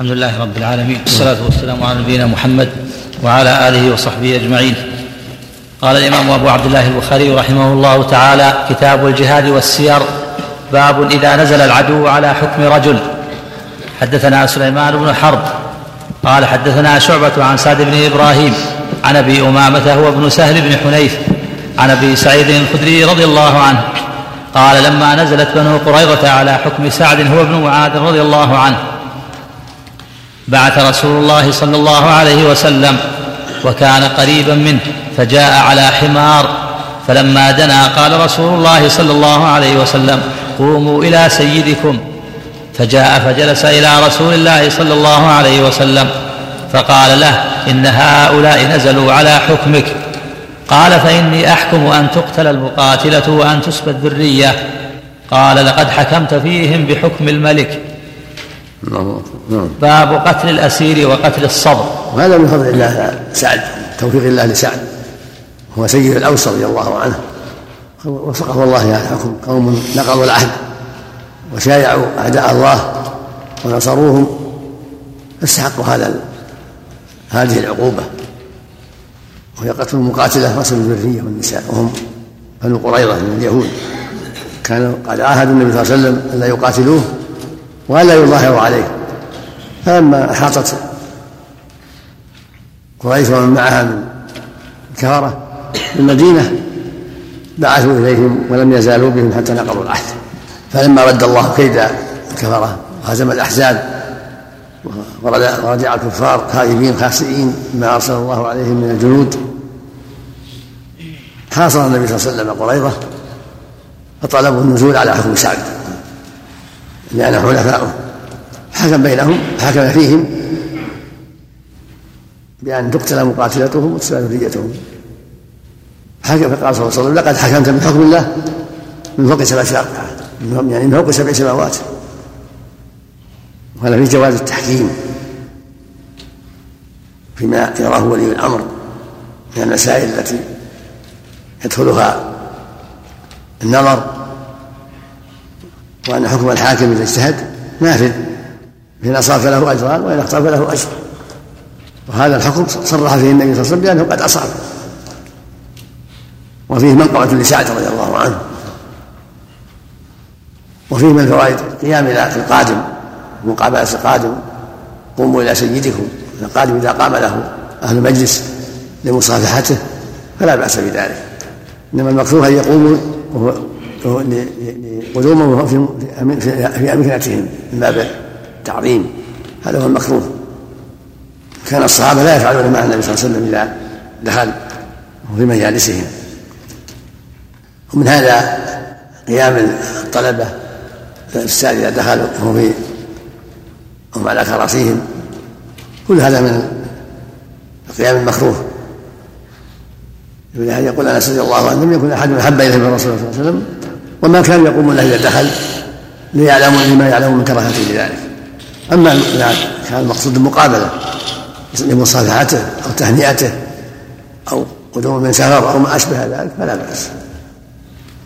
الحمد لله رب العالمين والصلاة والسلام على نبينا محمد وعلى آله وصحبه أجمعين. قال الإمام أبو عبد الله البخاري رحمه الله تعالى كتاب الجهاد والسير باب إذا نزل العدو على حكم رجل. حدثنا سليمان بن حرب قال حدثنا شعبة عن سعد بن إبراهيم عن أبي أمامة هو ابن سهل بن حنيف عن أبي سعيد الخدري رضي الله عنه قال لما نزلت بنو قريظة على حكم سعد هو ابن معاذ رضي الله عنه بعث رسول الله صلى الله عليه وسلم وكان قريبا منه فجاء على حمار فلما دنا قال رسول الله صلى الله عليه وسلم قوموا إلى سيدكم. فجاء فجلس إلى رسول الله صلى الله عليه وسلم فقال له إن هؤلاء نزلوا على حكمك. قال فإني أحكم أن تقتل المقاتلة وأن تسبى الذرية. قال لقد حكمت فيهم بحكم الملك. نعم. باب قتل الأسير وقتل الصبر. وهذا من فضل الله سعد توفيق الله لسعد هو سيد الأوس رضي الله عنه. وفقه الله هذا الحكم قوم نقضوا العهد وشايعوا أعداء الله ونصروهم فاستحقوا هذا هذه العقوبة. وهي قتل المقاتلة وصل الذرية والنساء وهم بنو قريظة من اليهود. كانوا قد عاهد النبي صلى الله عليه وسلم ألا يقاتلوه وألا يظاهروا عليه. فلما أحاطت قريش ومن معها من الكفرة بالمدينة بعثوا إليهم ولم يزالوا بهم حتى نقضوا العهد. فلما رد الله كيد الكفرة وهزم الأحزاب ورجع الكفار خائبين خاسئين بما أرسل الله عليهم من الجنود. حاصر النبي صلى الله عليه وسلم قريظة فطلبوا النزول على حكم سعد. لأن حلفاؤه حكم بينهم حكم فيهم بأن تقتل مقاتلتهم وتسبى ذريتهم حكم فقال صلى الله عليه وسلم لقد حكمت بحكم الله من فوق سبع يعني من فوق سبع سماوات. وهذا في جواز التحكيم فيما يراه ولي الأمر من المسائل التي يدخلها النظر. وأن حكم الحاكم إذا اجتهد نافذ. فإن أصاب فله أجران وإن أخطأ فله أجر. وهذا الحكم صرح فيه النبي صلى الله عليه وسلم بأنه قد أصاب. وفيه منقبة لسعد رضي الله عنه. وفيه من الفوائد قيام إلى القادم مقابلة القادم قوموا إلى سيدكم. القادم إذا قام له أهل المجلس لمصافحته فلا بأس بذلك. إنما المكروه أن يقوموا لقدومهم في في امكنتهم من باب التعظيم. هذا هو المكروه. كان الصحابة لا يفعلون مع النبي صلى الله عليه وسلم إذا دخل في مجالسهم. ومن هذا قيام الطلبة الأستاذ إذا دخلوا وهم في هم على كراسيهم. كل هذا من القيام المكروه. يقول انس رضي الله عنه لم يكن أحد أحب إليه من الرسول صلى الله عليه وسلم؟ وما كانوا يقومون له اذا دخل ليعلموا لما يعلموا من كراهته لذلك أما اذا كان المقصود المقابلة لمصافحته أو تهنئته أو قدوم من سفر أو ما أشبه ذلك فلا بأس.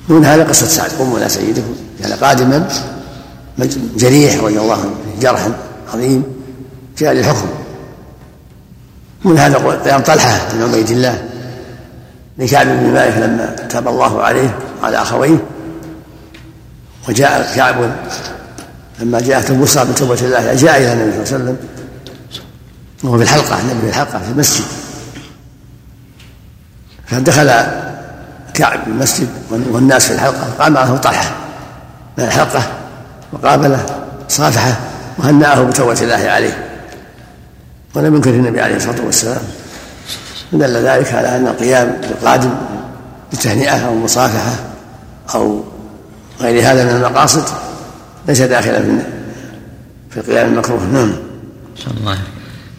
من هذا قصة سعد قوموا إلى سيدكم كان قادما جريح رضي الله عنه جرح عظيم جاء للحكم. من هذا قيام طلحة بن عبيد الله لكعب بن مالك لما تاب الله عليه وعلى أخويه وجاء كعب لما جاءت البصرى بتوبة الله جاء إلى النبي صلى الله عليه وسلم وهو في الحلقة النبي في الحلقة في المسجد. فدخل كعب المسجد والناس في الحلقة قام معه طلحة من الحلقة وقابله صافحة وهنأه بتوبة الله عليه. ولم ينكر النبي عليه الصلاة والسلام. دل ذلك على أن القيام بالقادم بتهنئة أو مصافحة أو غير هذا من المقاصد ليس داخلا في في القيام المكروه. نعم. الله.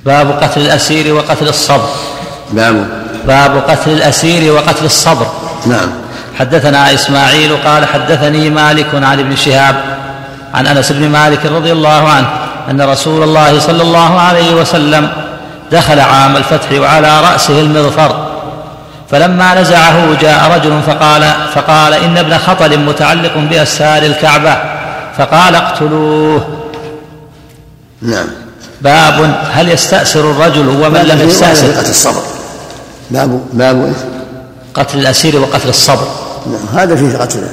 باب قتل الأسير وقتل الصبر. باب. باب قتل الأسير وقتل الصبر. نعم. حدثنا إسماعيل قال حدثني مالك عن ابن شهاب عن أنس بن مالك رضي الله عنه أن رسول الله صلى الله عليه وسلم دخل عام الفتح وعلى رأسه المغفر فلما نزعه جاء رجل فقال فقال إن ابن خطل متعلق بأسار الكعبة. فقال اقتلوه. نعم. باب هل يستأسر الرجل ومن لم يستأسر؟ قتل الصبر. باب باب قتل الأسير وقتل الصبر. نعم هذا فيه قتل.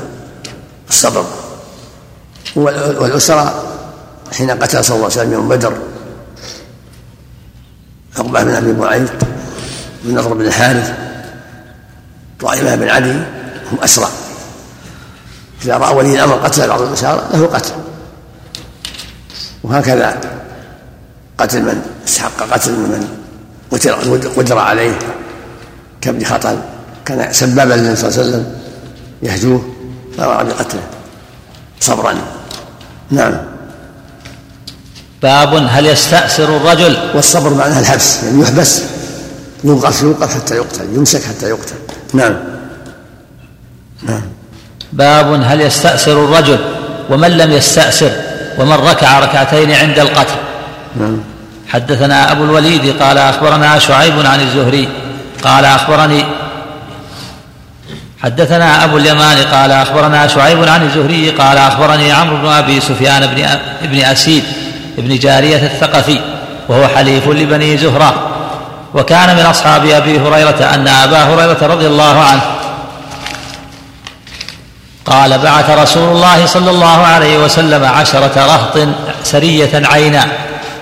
الصبر. والأسرى حين قتل صلى الله عليه وسلم يوم بدر. عقبة بن أبي معيط بن نضر بن الحارث طائفة بن علي هم أسرى إذا رأى ولي الأمر قتل بعض الأسارى له قتل. وهكذا قتل من استحق قتل من قدر عليه كابن خطل كان سبابا للنبي صلى الله عليه وسلم يهجوه فأمر بقتله صبرا. نعم. باب هل يستأسر الرجل؟ والصبر معناه الحبس يعني يحبس يوقف يوقف حتى يقتل يمسك حتى يقتل. نعم. نعم. باب هل يستأسر الرجل ومن لم يستأسر ومن ركع ركعتين عند القتل. نعم. حدثنا أبو الوليد قال أخبرنا شعيب عن الزهري قال أخبرني حدثنا أبو اليمان قال أخبرنا شعيب عن الزهري قال أخبرني عمرو بن أبي سفيان بن ابن أسيد بن جارية الثقفي وهو حليف لبني زهرة. وكان من أصحاب أبي هريرة أن أبا هريرة رضي الله عنه قال بعث رسول الله صلى الله عليه وسلم عشرة رهط سرية عينا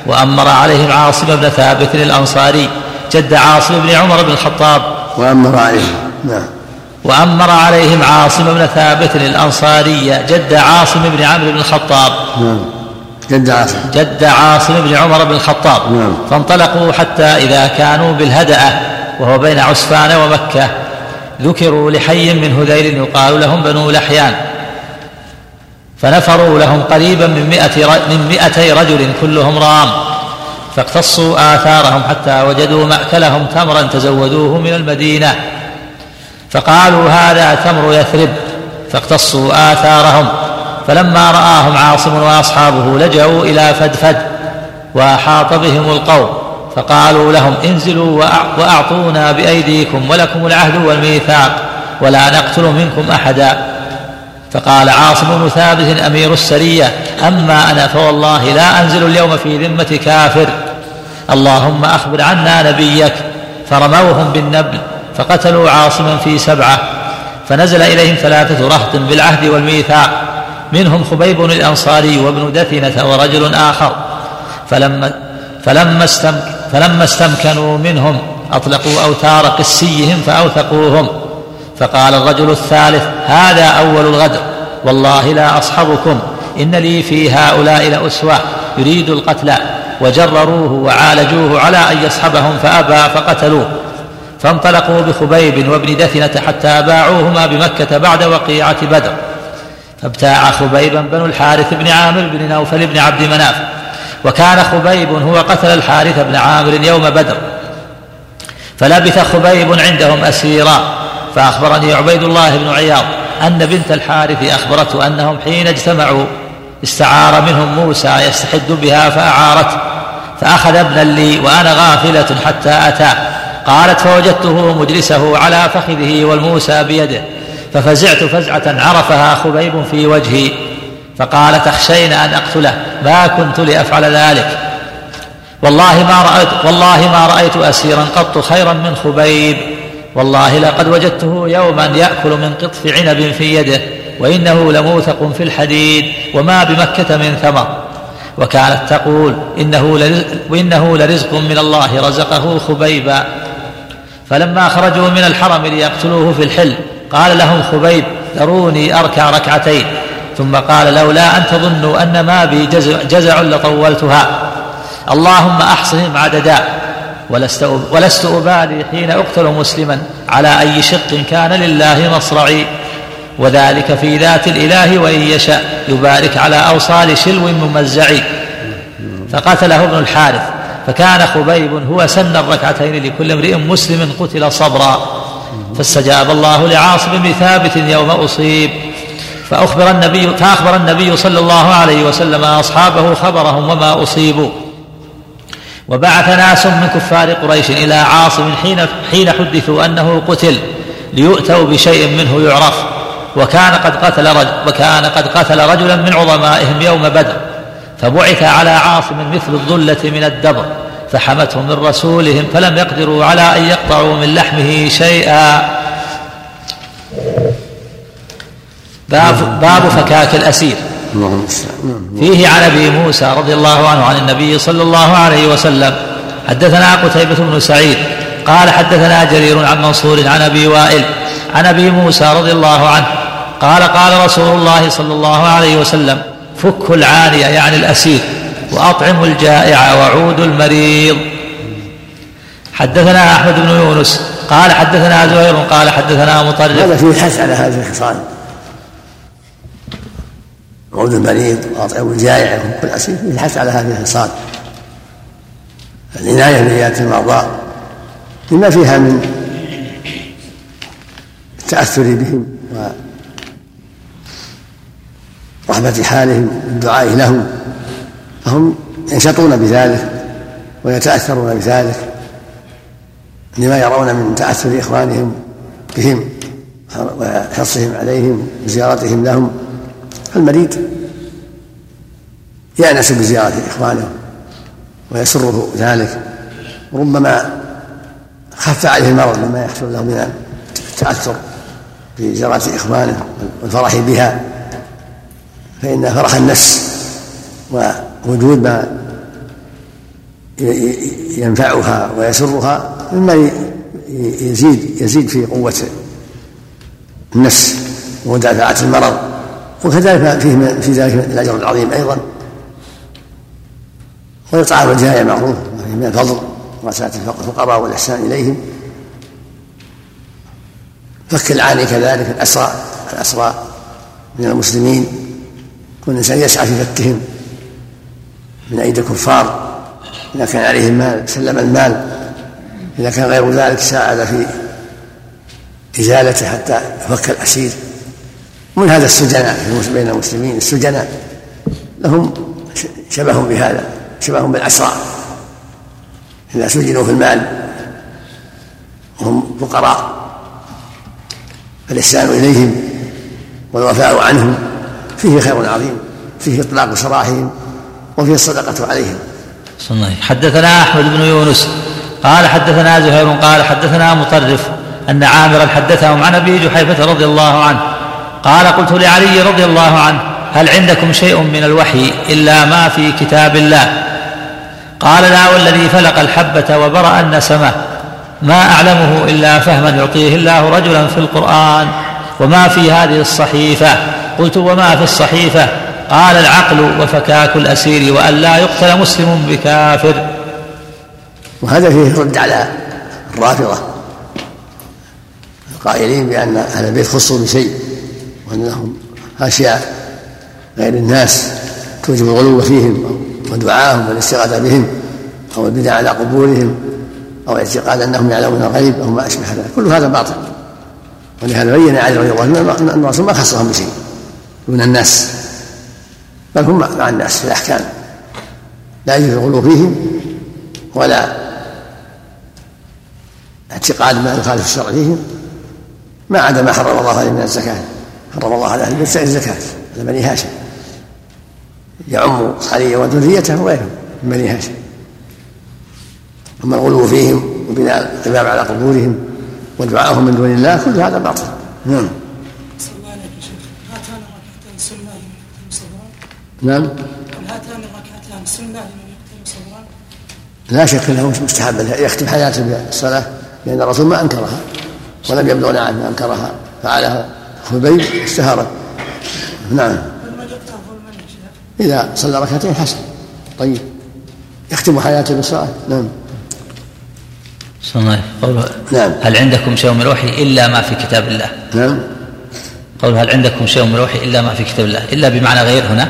وأمر عليهم عاصم بن ثابت الأنصاري جد عاصم بن عمر بن الخطاب وأمر عليهم. نعم. وأمر عليهم عاصم بن ثابت الأنصاري جد عاصم بن عمرو بن الخطاب نعم. جد عاصم. جد عاصم بن عمر بن الخطاب. نعم. فانطلقوا حتى إذا كانوا بالهدأة وهو بين عسفان ومكة. ذكروا لحي من هذيل يقال لهم بنو لحيان. فنفروا لهم قريبا من مئة من مئتي رجل كلهم رام. فاقتصوا آثارهم حتى وجدوا مأكلهم تمرا تزودوه من المدينة. فقالوا هذا تمر يثرب. فاقتصوا آثارهم. فلما رآهم عاصم وأصحابه لجأوا إلى فدفد وأحاط بهم القوم فقالوا لهم انزلوا وأعطونا بأيديكم ولكم العهد والميثاق ولا نقتل منكم أحدا. فقال عاصم بن ثابت أمير السرية أما أنا فوالله لا أنزل اليوم في ذمة كافر. اللهم أخبر عنا نبيك. فرموهم بالنبل فقتلوا عاصما في سبعة. فنزل إليهم ثلاثة رهط بالعهد والميثاق. منهم خبيب الأنصاري وابن دثنة ورجل آخر. فلما فلما استمك فلما استمكنوا منهم أطلقوا أوتار قسيهم فأوثقوهم. فقال الرجل الثالث هذا أول الغدر. والله لا أصحبكم. إن لي في هؤلاء لأسوة. يريد القتل. وجرروه وعالجوه على أن يصحبهم فأبى فقتلوه. فانطلقوا بخبيب وابن دثنة حتى باعوهما بمكة بعد وقيعة بدر. فابتاع خبيبا بنو الحارث بن عامر بن نوفل بن عبد مناف. وكان خبيب هو قتل الحارث بن عامر يوم بدر. فلبث خبيب عندهم أسيرا. فأخبرني عبيد الله بن عياض أن بنت الحارث أخبرته أنهم حين اجتمعوا استعار منهم موسى يستحد بها فأعارته. فأخذ ابنا لي وأنا غافلة حتى أتاه قالت فوجدته مجلسه على فخذه والموسى بيده. ففزعت فزعة عرفها خبيب في وجهي فقال تخشين أن أقتله ما كنت لأفعل ذلك. والله ما رأيت والله ما رأيت أسيرا قط خيرا من خبيب. والله لقد وجدته يوما يأكل من قطف عنب في يده وإنه لموثق في الحديد وما بمكة من ثمر. وكانت تقول إنه وإنه لرزق من الله رزقه خبيبا. فلما خرجوا من الحرم ليقتلوه في الحل قال لهم خبيب ذروني أركع ركعتين. ثم قال لولا أن تظنوا أن ما بي جزع, جزع لطولتها. اللهم أحصهم عددا. ولست, ولست أبالي حين أقتل مسلما على أي شق كان لله مصرعي. وذلك في ذات الإله وإن يشاء يبارك على أوصال شلو ممزع فقتله ابن الحارث. فكان خبيب هو سن الركعتين لكل امرئ مسلم قتل صبرا. فاستجاب الله لعاصم بن ثابت يوم أصيب. فأخبر النبي فأخبر النبي صلى الله عليه وسلم أصحابه خبرهم وما أصيبوا. وبعث ناس من كفار قريش إلى عاصم حين حين حدثوا أنه قتل ليؤتوا بشيء منه يعرف. وكان قد قتل رجل وكان قد قتل رجلا من عظمائهم يوم بدر. فبعث على عاصم مثل الظلة من الدبر. فحمته من رسولهم فلم يقدروا على أن يقطعوا من لحمه شيئا. باب, باب فكاك الأسير. فيه عن أبي موسى رضي الله عنه عن النبي صلى الله عليه وسلم حدثنا قتيبة بن سعيد قال حدثنا جرير عن منصور عن أبي وائل عن أبي موسى رضي الله عنه قال قال رسول الله صلى الله عليه وسلم فكوا العانية يعني الأسير. وأطعموا الجائع وعودوا المريض. حدثنا أحمد بن يونس قال حدثنا زهير قال حدثنا مطرف. هذا فيه الحث على هذه الخصال. وعود المريض وأطعموا الجائع وفك الأسير فيه الحث على هذه الخصال. العناية بذات المرضى لما فيها من التأثر بهم ورحمة حالهم والدعاء لهم. فهم ينشطون بذلك ويتأثرون بذلك لما يرون من تأثر إخوانهم بهم وحرصهم عليهم وزيارتهم لهم. فالمريض يأنس بزيارة إخوانه ويسره ذلك. وربما خف عليه المرض لما يحصل له من التأثر بزيارة إخوانه والفرح بها. فإن فرح النفس ووجود ما ينفعها ويسرها مما يزيد يزيد في قوة النفس ومدافعة المرض وكذلك فيه في ذلك الأجر العظيم أيضا. وإطعام الجهاية معروف من الفضل ومساءة الفقراء والإحسان إليهم. فك العاني كذلك الأسرى الأسرى من المسلمين كل إنسان يسعى في فكهم. من أيدي الكفار إذا كان عليه المال سلم المال إذا كان غير ذلك ساعد في إزالته حتى يفك الأسير. ومن هذا السجناء؟ بين المسلمين السجناء. لهم شبه بهذا شبه بالأسرى إذا سجنوا في المال وهم فقراء. فالإحسان إليهم والوفاء عنهم فيه خير عظيم فيه إطلاق سراحهم وفيه الصدقة عليهم. حدثنا أحمد بن يونس قال حدثنا زهير قال حدثنا مطرف أن عامرا حدثهم عن أبي جحيفة رضي الله عنه قال قلت لعلي رضي الله عنه هل عندكم شيء من الوحي إلا ما في كتاب الله؟ قال لا والذي فلق الحبة وبرأ النسمة ما أعلمه إلا فهما يعطيه الله رجلا في القرآن وما في هذه الصحيفة؟ قلت وما في الصحيفة؟ قال العقل وفكاك الأسير وأن لا يقتل مسلم بكافر. وهذا فيه رد على الرافضة القائلين بأن أهل البيت خصوا بشيء وأن لهم أشياء غير الناس توجب الغلو فيهم ودعاهم والاستغاثة بهم أو البدع على قبورهم أو الاعتقاد أنهم يعلمون الغيب أو ما أشبه ذلك كل هذا باطل. ولهذا بين علي رضي الله عنه أن الرسول ما خصهم بشيء دون الناس. بل هم مع الناس في الأحكام. لا يجوز الغلو فيهم ولا اعتقاد ما يخالف الشرع فيهم. ما عدا ما حرم الله عليه من الزكاة. حرم الله على أهل البيت الزكاة. على بني هاشم. يعم علي وذريته وغيرهم من بني هاشم. أما الغلو فيهم وبناء القباب على قبورهم ودعائهم من دون الله كل هذا باطل. نعم. نعم. هاتان الركعتان سنة لمن صبرا لا شك إنه مستحب يختم حياته بالصلاه لأن الرسول ما أنكرها ولم يبلغنا عنه أنكرها فعلها خبيب اشتهرت نعم. إذا صلى ركعتين حسن. طيب. يختم حياته بالصلاه نعم. الله قوله نعم. هل عندكم شيء من الوحي إلا ما في كتاب الله؟ نعم. قول هل عندكم شيء من الوحي إلا ما في كتاب الله؟ إلا بمعنى غير هنا؟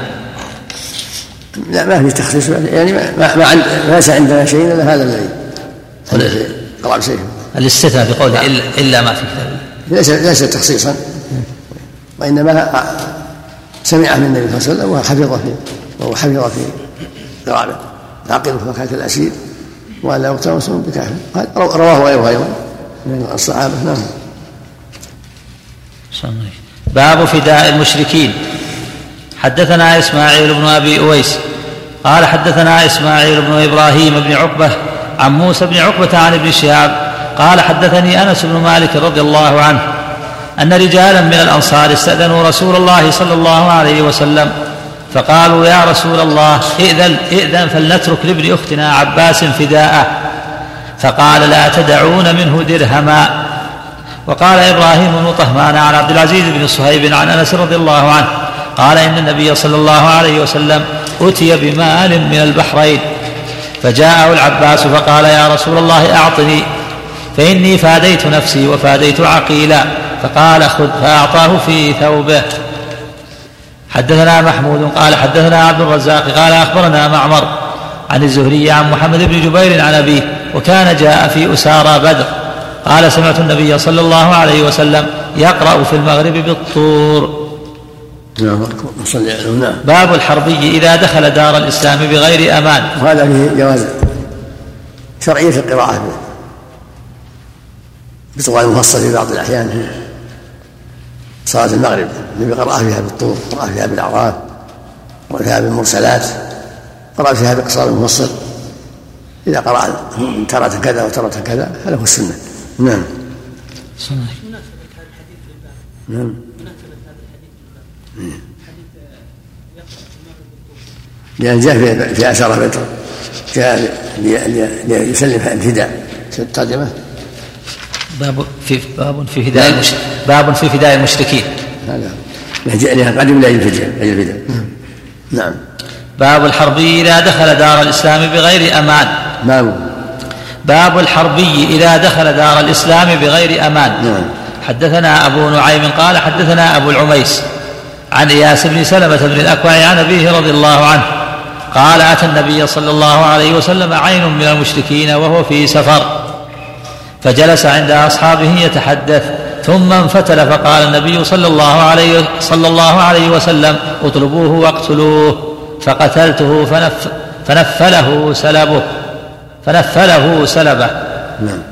لا ما في تخصيص يعني ما ما, عند ليس عندنا شيء إلا هذا الذي قرأ شيء الاستثناء في قوله إلا, إلا ما في. كتاب ليس ليس تخصيصا وإنما سمع من النبي صلى الله عليه وسلم وحفظ فيه وهو حفظ في قراءه عقل فكاة الأسير وأن لا يقتل مسلم بكافر رواه غيره أيضا من الصحابة. نعم. باب فداء المشركين. حدثنا إسماعيل بن أبي أويس قال حدثنا إسماعيل بن إبراهيم بن عقبة عن موسى بن عقبة عن ابن شهاب قال حدثني أنس بن مالك رضي الله عنه أن رجالا من الأنصار استأذنوا رسول الله صلى الله عليه وسلم فقالوا يا رسول الله ائذن ائذن فلنترك لابن أختنا عباس فداءه. فقال لا تدعون منه درهما. وقال إبراهيم بن طهمان عن عبد العزيز بن صهيب عن أنس رضي الله عنه قال إن النبي صلى الله عليه وسلم أتي بمال من البحرين. فجاءه العباس فقال يا رسول الله أعطني. فإني فاديت نفسي وفاديت عقيلا. فقال خذ فأعطاه في ثوبه. حدثنا محمود قال حدثنا عبد الرزاق قال أخبرنا معمر عن الزهري عن محمد بن جبير عن أبيه وكان جاء في أسارى بدر. قال سمعت النبي صلى الله عليه وسلم يقرأ في المغرب بالطور. نعم نعم باب الحربي إذا دخل دار الإسلام بغير أمان. وهذا فيه جواز. شرعية القراءة. بطوال المفصل في بعض الأحيان. صلاة المغرب. النبي قرأ فيها بالطور قرأ فيها بالأعراف قرأ فيها بالمرسلات قرأ فيها بقصار المفصل. إذا قرأ ترى كذا وترى كذا هذا هو السنة. نعم. نعم. لأن جاء في في أشارة بيتر جاء ليسلم الفداء. الترجمة؟ باب في باب في فداء. المشركين باب في فداء المشركين. هذا قدم لأجل الفداء الفداء نعم. باب الحربي إذا دخل دار الإسلام بغير أمان. باب باب الحربي إذا دخل دار الإسلام بغير أمان. نعم. حدثنا أبو نعيم قال حدثنا أبو العميس. عن إياس بن سلمة بن الأكوع عن أبيه رضي الله عنه قال أتى النبي صلى الله عليه وسلم عين من المشركين وهو في سفر فجلس عند أصحابه يتحدث ثم انفتل فقال النبي صلى الله عليه صلى الله عليه وسلم اطلبوه واقتلوه فقتلته فنف فنفله سلبه فنفله سلبه. نعم.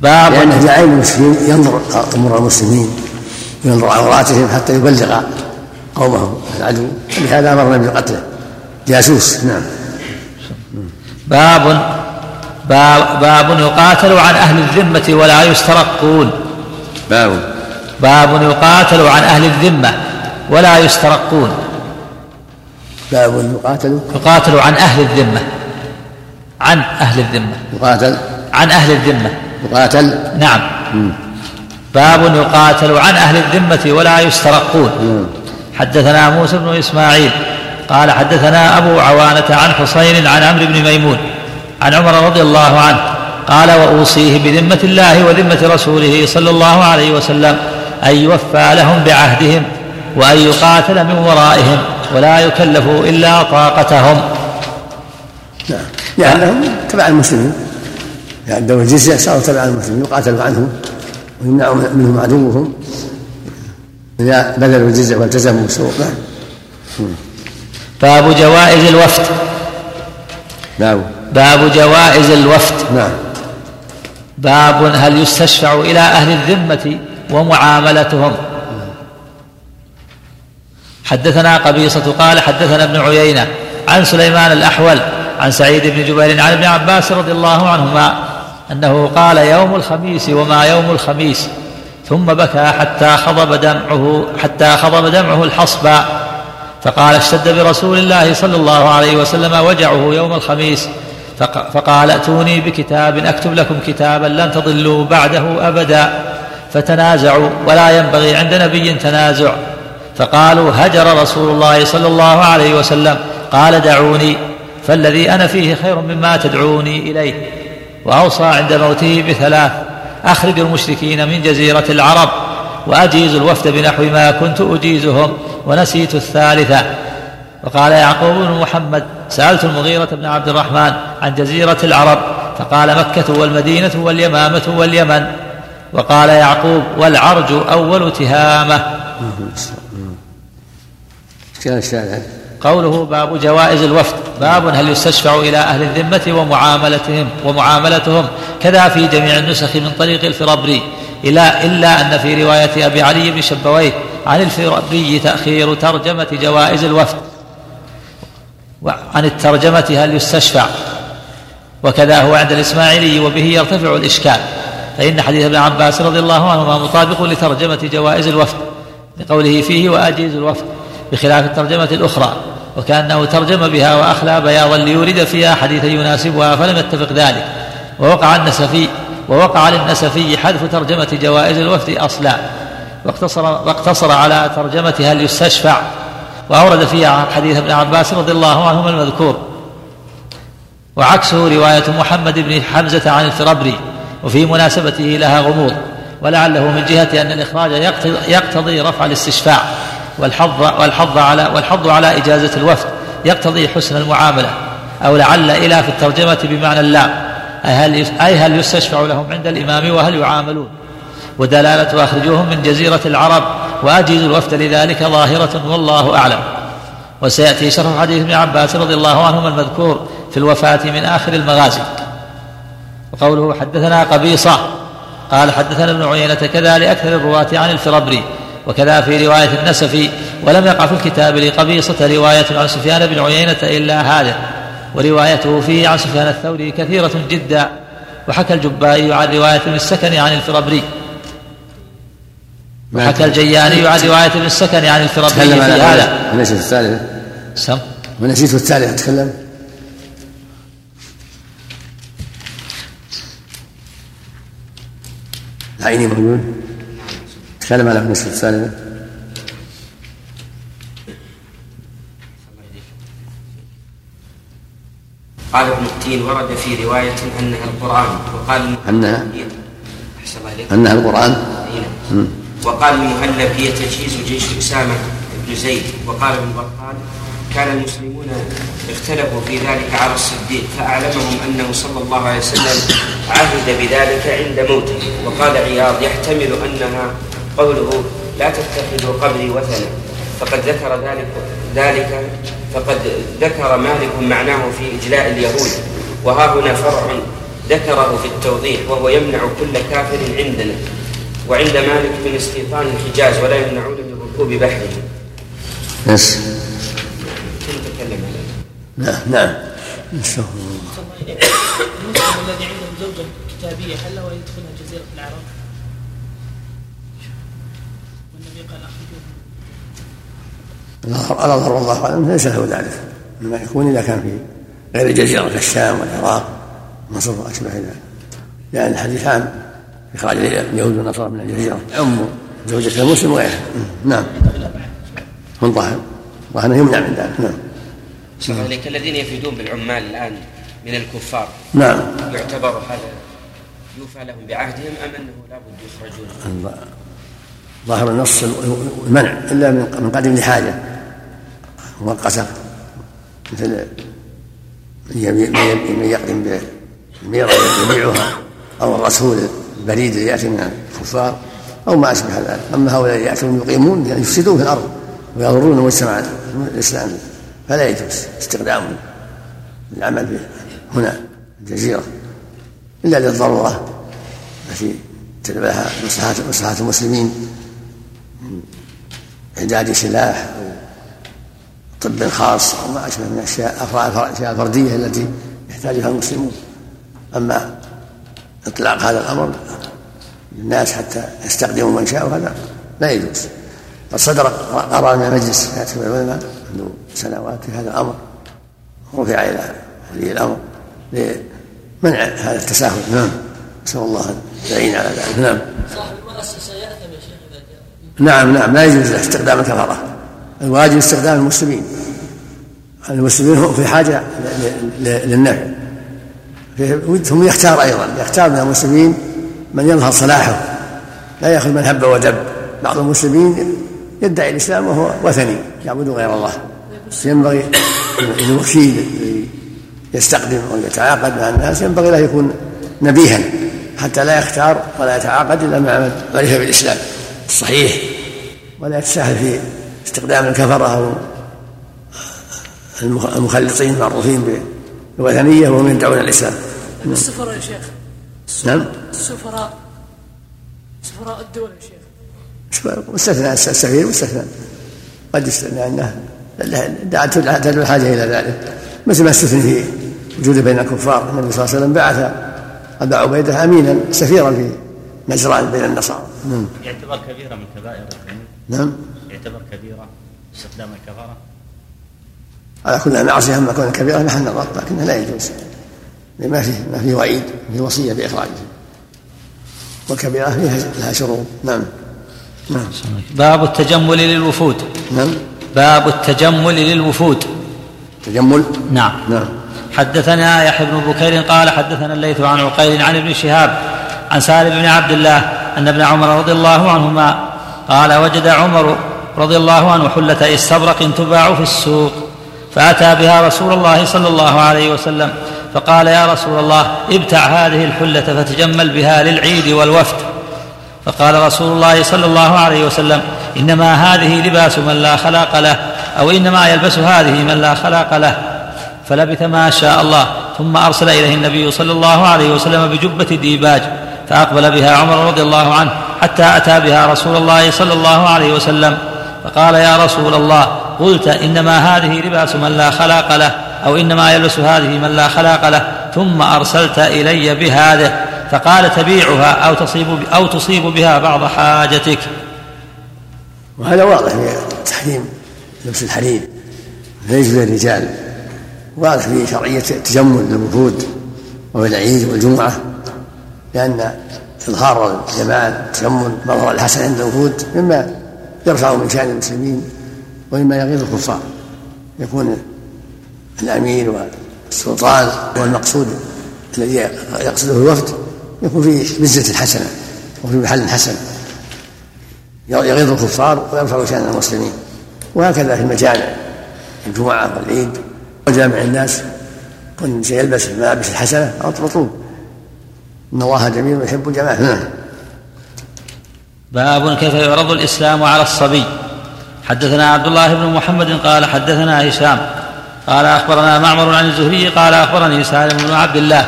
باب لأنه في عين المسلمين ينظر أمور المسلمين. ينظر عوراتهم حتى يبلغ قومه. العدو. لهذا أمرنا بقتله. جاسوس. نعم. باب باب, باب يقاتل عن أهل الذمة ولا يسترقون. باب. باب يقاتل عن أهل الذمة ولا يسترقون. باب يقاتل. يقاتل عن أهل الذمة. عن أهل الذمة. يقاتل. عن أهل الذمة. يقاتل. نعم. مم. باب يقاتل عن أهل الذمة ولا يسترقون. حدثنا موسى بن إسماعيل قال حدثنا أبو عوانة عن حصين عن عمرو بن ميمون عن عمر رضي الله عنه قال وأوصيه بذمة الله وذمة رسوله صلى الله عليه وسلم أن يوفى لهم بعهدهم وأن يقاتل من ورائهم ولا يكلفوا إلا طاقتهم. نعم. لأنهم تبع المسلمين. يأدوا الجزية صاروا تبع المسلمين يقاتلوا عنهم. ويمنعوا منهم عدوهم. إذا بذلوا الجزية والتزموا بالسوق نعم باب جوائز الوفد. باب باب جوائز الوفد. نعم. باب هل يستشفع إلى أهل الذمة ومعاملتهم. حدثنا قبيصة قال حدثنا ابن عيينة عن سليمان الأحول عن سعيد بن جبير عن ابن عباس رضي الله عنهما أنه قال يوم الخميس وما يوم الخميس ثم بكى حتى خضب دمعه حتى خضب دمعه الحصبا فقال اشتد برسول الله صلى الله عليه وسلم وجعه يوم الخميس. فقال ائتوني بكتاب أكتب لكم كتابا لن تضلوا بعده أبدا. فتنازعوا ولا ينبغي عند نبي تنازع. فقالوا هجر رسول الله صلى الله عليه وسلم. قال دعوني فالذي أنا فيه خير مما تدعوني إليه. وأوصى عند موته بثلاث أخرج المشركين من جزيرة العرب وأجيز الوفد بنحو ما كنت أجيزهم ونسيت الثالثه وقال يعقوب بن محمد سألت المغيرة بن عبد الرحمن عن جزيرة العرب فقال مكة والمدينة واليمامة واليمن. وقال يعقوب والعرج أول تهامة. كان الشارع قوله باب جوائز الوفد باب هل يستشفع إلى أهل الذمة ومعاملتهم ومعاملتهم. كذا في جميع النسخ من طريق الفربري إلا إلا أن في رواية أبي علي بن شبويه عن الفربري تأخير ترجمة جوائز الوفد. عن الترجمة هل يستشفع. وكذا هو عند الإسماعيلي وبه يرتفع الإشكال. فإن حديث ابن عباس رضي الله عنهما مطابق لترجمة جوائز الوفد. لقوله فيه وأجيز الوفد بخلاف الترجمة الأخرى. وكأنه ترجم بها وأخلى بياضا ليورد فيها حديثا يناسبها فلم يتفق ذلك. ووقع النسفي ووقع للنسفي حذف ترجمة جوائز الوفد أصلا. واقتصر, واقتصر على ترجمة هل يستشفع. وأورد فيها حديث ابن عباس رضي الله عنهما المذكور. وعكسه رواية محمد بن حمزة عن الفربري وفي مناسبته لها غموض. ولعله من جهة أن الإخراج يقتضي رفع الاستشفاع. والحظ والحظ على والحظ على إجازة الوفد. يقتضي حسن المعاملة. أو لعل إلى في الترجمة بمعنى اللام أي هل أي هل يستشفع لهم عند الإمام وهل يعاملون؟ ودلالة أخرجوهم من جزيرة العرب. وأجيز الوفد لذلك ظاهرة والله أعلم. وسيأتي شرح حديث ابن عباس رضي الله عنهما المذكور في الوفاة من آخر المغازي. وقوله حدثنا قبيصة. قال حدثنا ابن عيينة كذا لأكثر الرواة عن الفربري وكذا في رواية النسفي ولم يقع في الكتاب لقبيصة رواية عن سفيان بن عيينة إلا هذا وروايته فيه عن سفيان الثوري كثيرة جدا وحكى الجبائي عن رواية ابن السكن عن الفربري. وحكى الجياني عن رواية ابن السكن عن الفربري في هذا. ونسيت الثالثة سم. ونسيت الثالثة تكلم العيني موجود تكلم على النسخة الثالثة قال ابن التين ورد في رواية أنها القرآن وقال أنها أحسن الله إليك. أنها القرآن؟ نعم. وقال المهلب هي تجهيز جيش أسامة بن زيد. وقال ابن بطال كان المسلمون اختلفوا في ذلك على الصديق فأعلمهم أنه صلى الله عليه وسلم عهد بذلك عند موته. وقال عياض يحتمل أنها قوله لا تتخذوا قبري وثنا فقد ذكر ذلك ذلك فقد ذكر مالك معناه في إجلاء اليهود وها هنا فرع ذكره في التوضيح وهو يمنع كل كافر عندنا وعند مالك من استيطان الحجاز ولا يمنعون من ركوب بحره. بس نتكلم. نعم نعم الله المسلم الذي عنده زوجة كتابية هل له أن يدخلها جزيرة العرب؟ والنبي قال أخرجوهم الأظهر والله أعلم ليس له ذلك. إنما يكون إذا كان في غير الجزيرة كالشام والعراق مصر وأشبه ذلك. لأن الحديث عام إخراج اليهود والنصارى من الجزيرة. أم. زوجة المسلم وغيرها. نعم. من ظاهر ظاهر يمنع من ذلك. نعم. عليك الذين يفيدون بالعمال الآن من الكفار نعم. يعتبر هذا يوفى لهم بعهدهم أم أنه لابد يخرجون؟ ظاهر النص المنع إلا من قدم لحاجة. مؤقته مثل من يقدم بالميرة يبيعها أو الرسول البريد اللي يأتي من الكفار أو ما أشبه ذلك. أما هؤلاء يأتون يقيمون يفسدون في الأرض ويضرون المجتمع الاسلامي فلا يجوز استخدام العمل هنا الجزيرة إلا للضرورة التي تتبعها مصلحه مصلحة المسلمين إعداد سلاح أو طب خاص أو ما أشبه من الأشياء الفردية التي يحتاجها المسلمون. أما إطلاق هذا الأمر للناس حتى يستخدموا من شاء هذا لا يجوز. قد صدر قرار من المجلس يأتي العلماء منذ سنوات في هذا الأمر رفع إلى ولي الأمر لمنع هذا التساهل. نعم. نسأل الله أن يعين على ذلك. نعم. صاحب المؤسسة يأثم يا شيخ نعم نعم لا يجوز استخدام الكفرة الواجب استخدام المسلمين. المسلمين هم في حاجة للنفع. ثم يختار أيضا. يختار من المسلمين من يظهر صلاحه. لا يأخذ من هب ودب. بعض المسلمين يدعي الإسلام وهو وثني يعبد غير الله. ينبغي الوكيل يستقدم أو يتعاقد مع الناس ينبغي له يكون نبيها. حتى لا يختار ولا يتعاقد إلا مع من عرف بالإسلام. الصحيح ولا يتساهل في استخدام الكفرة أو المخلطين المعروفين بالوثنية وهم يدعون الإسلام. السفراء يا شيخ. نعم. السفراء سفراء الدول يا شيخ. مستثنى السفير مستثنى. قد يستثنى أنه تدعو الحاجة إلى ذلك. مثل ما استثني في وجوده بين الكفار النبي صلى الله عليه وسلم بعث أبا عبيدة أمينا سفيرا في نجران بين النصارى. نعم يعتبر كبيرة من كبائر نعم. يعتبر كبيرة استخدام الكفارة؟ على كل معصية أما كونها كبيرة محل نظر لكنها لا يجوز. ما فيه ما فيه وعيد فيه وصية بإخراجه والكبيرة فيها لها شروط. نعم. نعم. باب التجمل للوفود. نعم. باب التجمل للوفود. تجمل؟ نعم. نعم. حدثنا يحيى بن بكير قال حدثنا الليث عن عقيل عن ابن شهاب عن سالم بن عبد الله أن ابن عمر رضي الله عنهما قال وجد عمر رضي الله عنه حلة استبرق تباع في السوق فأتى بها رسول الله صلى الله عليه وسلم فقال يا رسول الله ابتع هذه الحلة فتجمل بها للعيد والوفد. فقال رسول الله صلى الله عليه وسلم إنما هذه لباس من لا خلاق له أو إنما يلبس هذه من لا خلاق له. فلبث ما شاء الله ثم أرسل إليه النبي صلى الله عليه وسلم بجبة ديباج فأقبل بها عمر رضي الله عنه حتى أتى بها رسول الله صلى الله عليه وسلم. فقال يا رسول الله قلت إنما هذه لباس من لا خلاق له أو إنما يلبس هذه من لا خلاق له ثم أرسلت إلي بهذه. فقال تبيعها أو تصيب أو تصيب بها بعض حاجتك. وهذا واضح في تحريم لبس الحرير. ليس للرجال واضح في شرعية التجمل للوفود العيد والجمعة. لأن إظهار الجمال التجمل مظهر الحسن عند الوفود مما يرفع من شأن المسلمين ومما يغيظ الكفار يكون الأمير والسلطان والمقصود الذي يقصده الوفد يكون في مزة حسنة وفي محل حسن. يغيظ الكفار ويرفع شأن المسلمين وهكذا في المجامع الجمعة والعيد وجامع الناس. كن سيلبس الملابس الحسنة مطلوب إن الله جميل ويحب الجمال نعم. باب كيف يعرض الإسلام على الصبي. حدثنا عبد الله بن محمد قال حدثنا هشام قال أخبرنا معمر عن الزهري قال أخبرني سالم بن عبد الله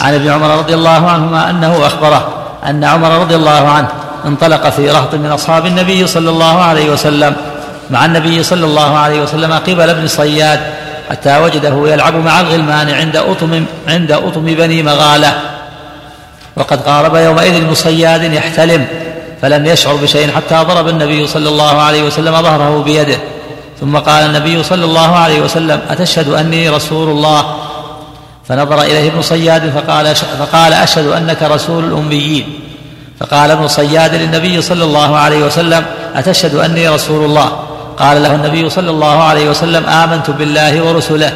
عن ابن عمر رضي الله عنهما أنه أخبره أن عمر رضي الله عنه انطلق في رهط من أصحاب النبي صلى الله عليه وسلم مع النبي صلى الله عليه وسلم قبل ابن صياد حتى وجده يلعب مع الغلمان عند أطم عند أطم بني مغالة. وقد قارب يومئذ ابن صياد يحتلم فلم يشعر بشيء حتى ضرب النبي صلى الله عليه وسلم ظهره بيده. ثم قال النبي صلى الله عليه وسلم أتشهد أني رسول الله؟ فنظر إليه ابن صياد فقال, فقال أشهد أنك رسول الأميين. فقال ابن صياد للنبي صلى الله عليه وسلم أتشهد أني رسول الله؟ قال له النبي صلى الله عليه وسلم آمنت بالله ورسله.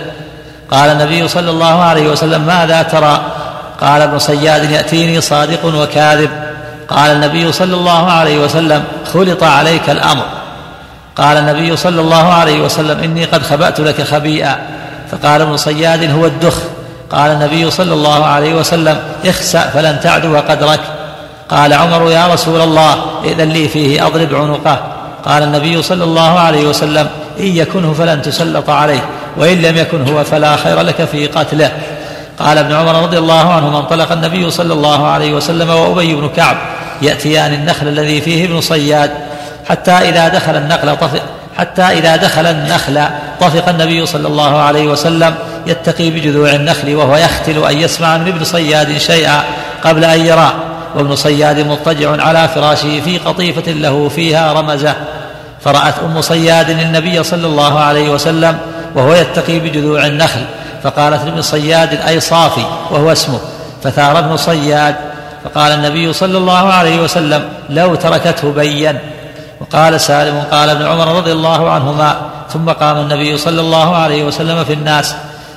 قال النبي صلى الله عليه وسلم ماذا ترى؟ قال ابن صياد يأتيني صادق وكاذب. قال النبي صلى الله عليه وسلم خلط عليك الأمر. قال النبي صلى الله عليه وسلم إني قد خبأت لك خبيئا. فقال ابن صياد هو الدخ. قال النبي صلى الله عليه وسلم اخسأ فلن تعدو قدرك قال عمر يا رسول الله إذن لي فيه أضرب عنقه. قال النبي صلى الله عليه وسلم إن يكنه فلن تسلط عليه وإن لم يكن هو فلا خير لك في قتله. قال ابن عمر رضي الله عنهما انطلق النبي صلى الله عليه وسلم وأبي بن كعب. يأتيان النخل الذي فيه ابن صياد حتى إذا دخل النخل طفق حتى إذا دخل النخل طفق النبي صلى الله عليه وسلم يتقي بجذوع النخل وهو يختل أن يسمع من ابن صياد شيئا قبل أن يراه وابن صياد مضطجع على فراشه في قطيفة له فيها رمزة. فرأت أم صياد النبي صلى الله عليه وسلم وهو يتقي بجذوع النخل فقالت لابن صياد أي صافي وهو اسمه فثار ابن صياد فقال النبي صلى الله عليه وسلم لو تركته بين وقال سالم قال ابن عمر رضي الله عنهما. ثم قام النبي صلى الله عليه وسلم في الناس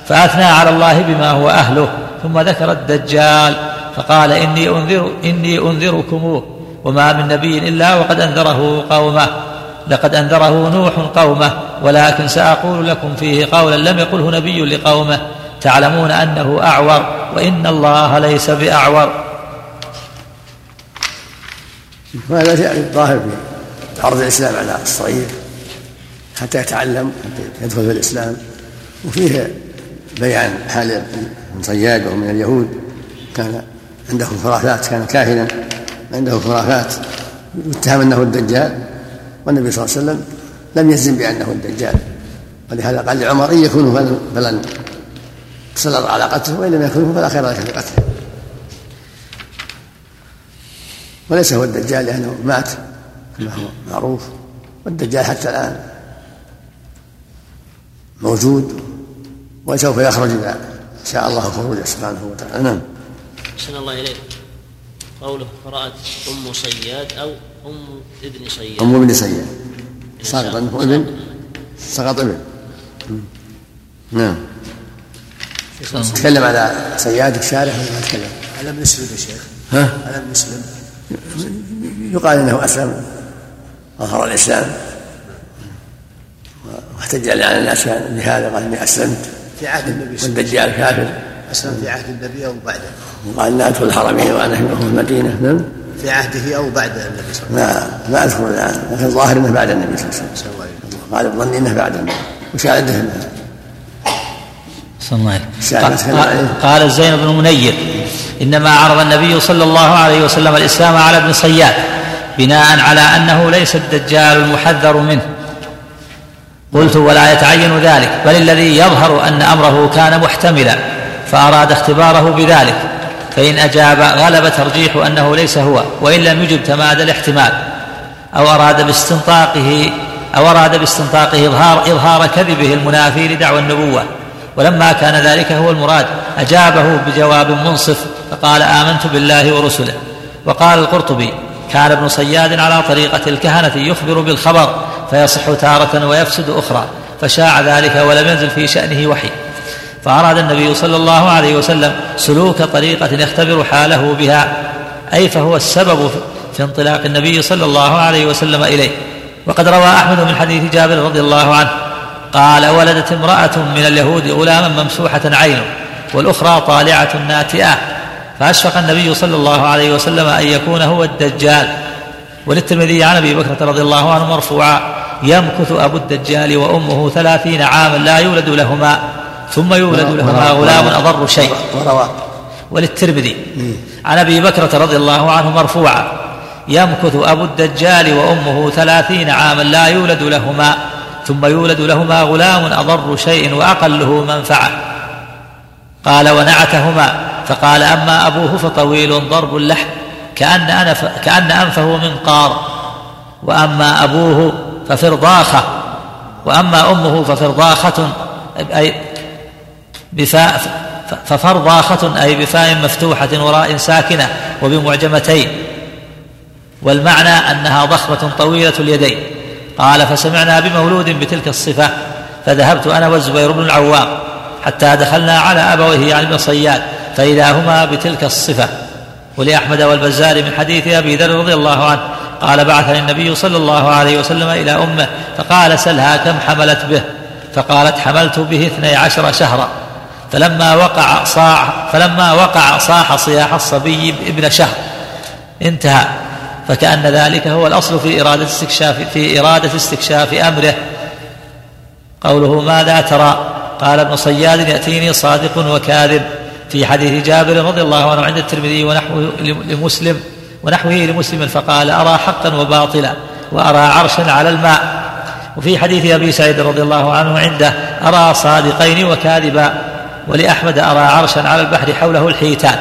فأثنى على الله بما هو أهله. ثم ذكر الدجال فقال إني أنذر إني أنذركموه وما من نبي إلا وقد أنذره قومه. لقد أنذره نوح قومه ولكن سأقول لكم فيه قولا لم يقله نبي لقومه. تعلمون أنه أعور وإن الله ليس بأعور. وهذا الظاهر في عرض الإسلام على الصغير حتى يتعلم حتى يدخل في الإسلام. وفيه بيان حال ابن صياد ومن اليهود كان عنده خرافات كان كاهنا عنده خرافات يتهم أنه الدجال. والنبي صلى الله عليه وسلم لم يجزم بأنه الدجال. ولهذا قال لعمر إن يكونه فلن تسلط على قتله وإن لم يكونه فلا خير لك في قتله. وليس هو الدجال لأنه مات كما هو معروف. والدجال حتى الآن موجود وسوف يخرج إذا شاء الله خروجه سبحانه وتعالى. نعم. أحسن الله إليك. قوله قرأت أم صياد أو أم ابن صياد. أم ابن صياد. سقط ابن؟ سقط ابن نعم. تكلم على صياد الشارع ولا ما تكلم؟ على ابن مسلم يا شيخ؟ ها؟ على ابن مسلم يقال إنه أسلم اظهر الإسلام. واحتج على الناس بهذا قال إني أسلمت. في عهد النبي صلى الله عليه والدجال كافر. وسلم في عهد النبي أو بعده. وقال لا أدخل الحرمين وأنا في المدينة نعم. في عهده أو بعد النبي صلى الله عليه ما ما اذكر الآن. لكن الظاهر إنه بعد النبي صلى الله عليه وسلم. وسلم. قال الظني إنه بعد النبي. وشاهده صلى الله عليه مسألة قال, الزين بن منير إنما عرض النبي صلى الله عليه وسلم الإسلام على ابن صياد بناء على أنه ليس الدجال المحذر منه. قلت ولا يتعين ذلك بل الذي يظهر أن أمره كان محتملا فأراد اختباره بذلك فإن أجاب غلب ترجيح أنه ليس هو وإن لم يجب تمادى الاحتمال. أو أراد باستنطاقه أو أراد باستنطاقه اظهار إظهار كذبه المنافي لدعوى النبوة. ولما كان ذلك هو المراد أجابه بجواب منصف فقال آمنت بالله ورسله. وقال القرطبي كان ابن صياد على طريقة الكهنة يخبر بالخبر فيصح تارة ويفسد أخرى فشاع ذلك ولم ينزل في شأنه وحي. فأراد النبي صلى الله عليه وسلم سلوك طريقة يختبر حاله بها أي فهو السبب في انطلاق النبي صلى الله عليه وسلم إليه. وقد روى أحمد من حديث جابر رضي الله عنه قال ولدت امرأة من اليهود غلاما ممسوحة عينه والأخرى طالعة ناتئة. فأشفق النبي صلى الله عليه وسلم أن يكون هو الدجال. وللترمذي عن أبي بكرة رضي الله عنه مرفوعا يمكث أبو الدجال وأمه ثلاثين عاما لا يولد لهما ثم يولد لهما غلام أضر شيء. وللترمذي عن أبي بكرة رضي الله عنه مرفوعا يمكث أبو الدجال وأمه ثلاثين عاما لا يولد لهما ثم يولد لهما غلام أضر شيء وأقله منفعة. قال ونعتهما. فقال أما أبوه فطويل ضرب اللحم كأن أنف كأن أنفه منقار وأما أبوه ففرضاخة. وأما أمه ففرضاخة أي بفاء ففرضاخة أي بفاء مفتوحة وراء ساكنة وبمعجمتين. والمعنى أنها ضخمة طويلة اليدين. قال فسمعنا بمولود بتلك الصفة فذهبت أنا والزبير بن العوام حتى دخلنا على أبويه عن ابن صياد فإذا هما بتلك الصفة. ولأحمد والبزار من حديث أبي ذر رضي الله عنه قال بعثني النبي صلى الله عليه وسلم إلى أمه فقال سلها كم حملت به؟ فقالت حملت به اثني عشر شهرا. فلما وقع صاح فلما وقع صاح صياح الصبي ابن شهر انتهى. فكأن ذلك هو الأصل في إرادة استكشاف في إرادة استكشاف أمره. قوله ماذا ترى قال ابن صياد يأتيني صادق وكاذب في حديث جابر رضي الله عنه عند الترمذي ونحوه لمسلم ونحوه لمسلم فقال أرى حقا وباطلا وأرى عرشا على الماء وفي حديث أبي سعيد رضي الله عنه عنده أرى صادقين وكاذبا ولأحمد أرى عرشا على البحر حوله الحيتان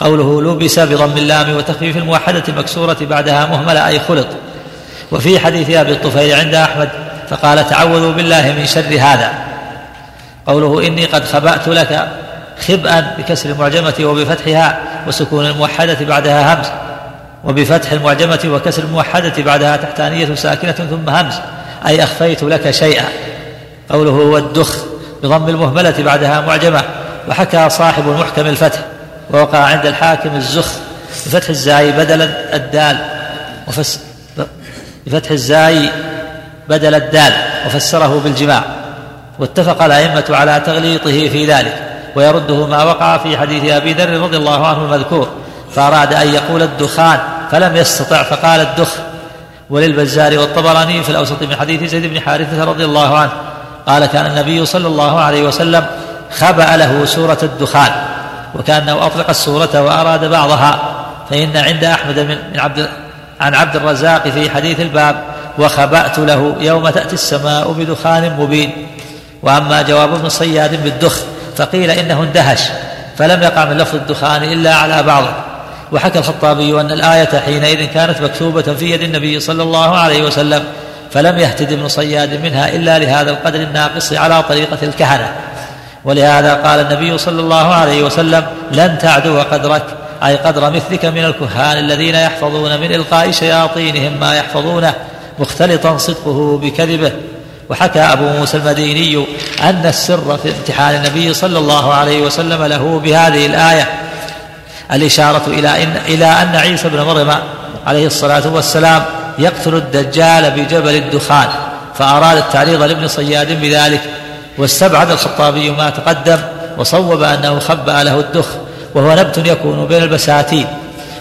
قوله لبس بضم اللام وتخفيف الموحدة المكسورة بعدها مهملة أي خلط. وفي حديث أبي الطفيل عند أحمد فقال تعوذوا بالله من شر هذا. قوله إني قد خبأت لك خبأ بكسر المعجمة وبفتحها وسكون الموحدة بعدها همز. وبفتح المعجمة وكسر الموحدة بعدها تحتانية ساكنة ثم همز. أي أخفيت لك شيئا. قوله والدخ بضم المهملة بعدها معجمة. وحكى صاحب المحكم الفتح. ووقع عند الحاكم الزخ بفتح الزاي بدل الدال وفس بفتح الزاي بدل الدال وفسره بالجماع واتفق الأئمة على تغليطه في ذلك ويرده ما وقع في حديث أبي ذر رضي الله عنه المذكور فأراد أن يقول الدخان فلم يستطع فقال الدخ. وللبزار والطبراني في الأوسط من حديث زيد بن حارثة رضي الله عنه قال كان النبي صلى الله عليه وسلم خبأ له سورة الدخان. وكأنه أطلق السورة وأراد بعضها. فإن عند أحمد من عبد عن عبد الرزاق في حديث الباب وخبأت له يوم تأتي السماء بدخان مبين وأما جواب ابن صياد بالدخ فقيل إنه اندهش فلم يقع من لفظ الدخان إلا على بعضه. وحكى الخطابي أن الآية حينئذ كانت مكتوبة في يد النبي صلى الله عليه وسلم فلم يهتد ابن صياد منها إلا لهذا القدر الناقص على طريقة الكهنة. ولهذا قال النبي صلى الله عليه وسلم لن تعدو قدرك. أي قدر مثلك من الكهان الذين يحفظون من إلقاء شياطينهم ما يحفظونه مختلطا صدقه بكذبه. وحكى أبو موسى المديني أن السر في امتحان النبي صلى الله عليه وسلم له بهذه الآية. الإشارة إلى إن إلى أن عيسى بن مريم عليه الصلاة والسلام يقتل الدجال بجبل الدخان فأراد التعريض لابن صياد بذلك. واستبعد الخطابي ما تقدم وصوب أنه خبأ له الدخ وهو نبت يكون بين البساتين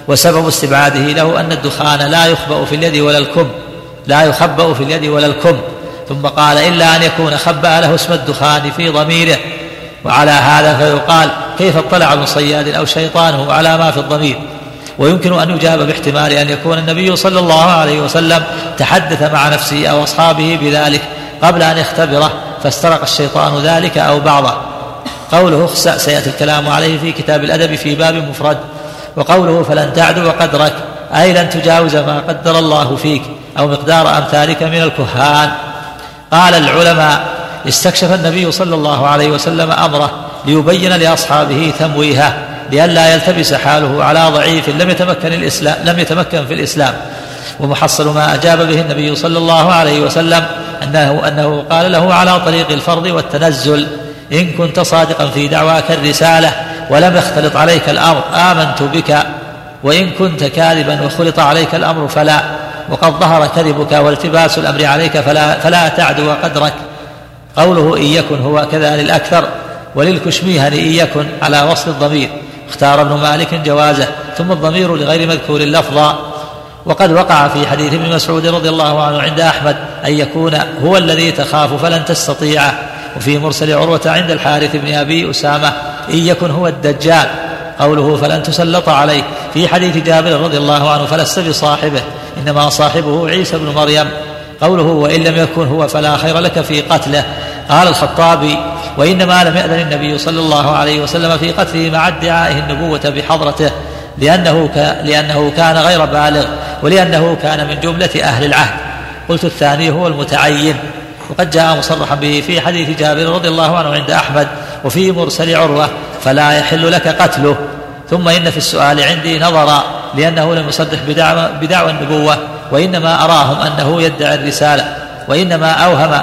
وسبب استبعاده له أن الدخان لا يخبأ في اليد ولا الكم لا يخبأ في اليد ولا الكم. ثم قال إلا أن يكون خبأ له اسم الدخان في ضميره. وعلى هذا فيقال كيف اطلع ابن صياد أو شيطانه على ما في الضمير؟ ويمكن أن يجاب باحتمال أن يكون النبي صلى الله عليه وسلم تحدث مع نفسه أو أصحابه بذلك قبل أن يختبره. فاسترق الشيطان ذلك أو بعضه. قوله اخسأ سيأتي الكلام عليه في كتاب الأدب في باب مفرد. وقوله فلن تعدو قدرك أي لن تجاوز ما قدر الله فيك أو مقدار أمثالك من الكهان. قال العلماء استكشف النبي صلى الله عليه وسلم أمره ليبين لأصحابه تمويهه لئلا يلتبس حاله على ضعيف لم يتمكن الإسلام لم يتمكن في الإسلام. ومحصل ما أجاب به النبي صلى الله عليه وسلم أنه أنه قال له على طريق الفرض والتنزل إن كنت صادقا في دعواك الرسالة ولم يختلط عليك الأمر آمنت بك وإن كنت كاذبا وخلط عليك الأمر فلا وقد ظهر كذبك والتباس الأمر عليك فلا, فلا تعدو قدرك. قوله إن يكن هو كذا للأكثر وللكشميهن إن يكن على وصل الضمير. اختار ابن مالك جوازه ثم الضمير لغير مذكور لفظا وقد وقع في حديث ابن مسعود رضي الله عنه عند أحمد أن يكون هو الذي تخاف فلن تستطيعه وفي مرسل عروة عند الحارث بن أبي أسامة إن يكن هو الدجال قوله فلن تسلط عليه. في حديث جابر رضي الله عنه فلست بصاحبه إنما صاحبه عيسى بن مريم قوله وإن لم يكن هو فلا خير لك في قتله. قال الخطابي وإنما لم يأذن النبي صلى الله عليه وسلم في قتله مع ادعائه النبوة بحضرته. لأنه. لأنه كان غير بالغ ولأنه كان من جملة أهل العهد. قلت الثاني هو المتعين. وقد جاء مصرحا به في حديث جابر رضي الله عنه عند أحمد وفي مرسل عروة فلا يحل لك قتله. ثم إن في السؤال عندي نظرا لأنه لم يصدح بدعوى, بدعوى النبوة وإنما أراهم أنه يدعي الرسالة وإنما أوهم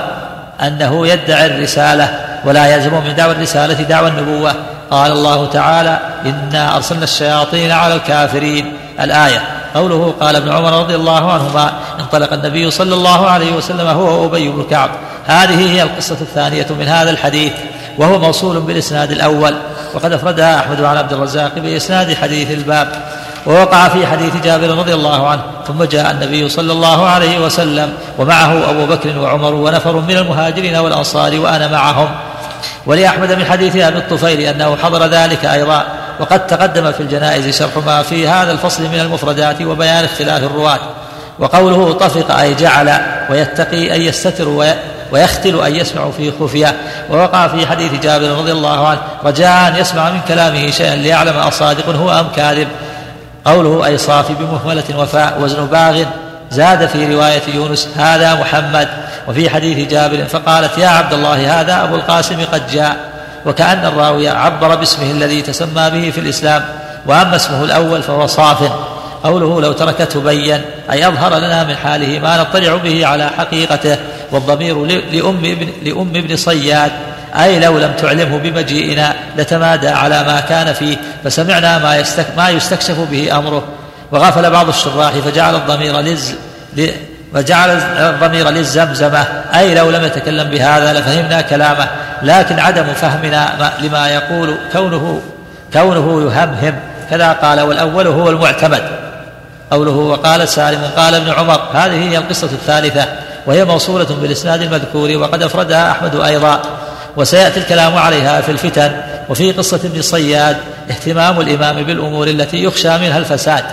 أنه يدعي الرسالة ولا يلزم من دعوى الرسالة دعوى النبوة. قال الله تعالى إنا أرسلنا الشياطين على الكافرين. الآية. قوله قال ابن عمر رضي الله عنهما انطلق النبي صلى الله عليه وسلم هو وأبي بن كعب. هذه هي القصة الثانية من هذا الحديث وهو موصول بالإسناد الأول. وقد أفردها أحمد عن عبد الرزاق بإسناد حديث الباب. ووقع في حديث جابر رضي الله عنه ثم جاء النبي صلى الله عليه وسلم ومعه أبو بكر وعمر ونفر من المهاجرين والأنصار وأنا معهم. ولأحمد من حديث أبي الطفيل أنه حضر ذلك أيضا وقد تقدم في الجنائز شرح ما في هذا الفصل من المفردات وبيان اختلاف الرواة. وقوله طفق أي جعل ويتقي أن يستتر ويختل أن يسمع في خفية. ووقع في حديث جابر رضي الله عنه رجاء أن يسمع من كلامه شيئا ليعلم أصادق هو أم كاذب. قوله أي صافي بمهملة وفاء وزن باغ زاد في رواية يونس هذا محمد. وفي حديث جابر فقالت يا عبد الله هذا أبو القاسم قد جاء. وكأن الراوي عبر باسمه الذي تسمى به في الإسلام وأما اسمه الأول فهو صاف. قوله لو تركته بين أي أظهر لنا من حاله ما نطلع به على حقيقته والضمير لأم ابن, لأم ابن صياد. أي لو لم تعلمه بمجيئنا لتمادى على ما كان فيه فسمعنا ما, يستك ما يستكشف به أمره. وغفل بعض الشراح فجعل الضمير لز وجعل الضمير للزمزمة. أي لو لم يتكلم بهذا لفهمنا كلامه. لكن عدم فهمنا لما يقول كونه كونه يهمهم. كذا قال والأول هو المعتمد. قوله وقال سالم قال ابن عمر. هذه هي القصة الثالثة وهي موصولة بالإسناد المذكور وقد أفردها أحمد أيضا. وسيأتي الكلام عليها في الفتن. وفي قصة ابن صياد اهتمام الإمام بالأمور التي يخشى منها الفساد.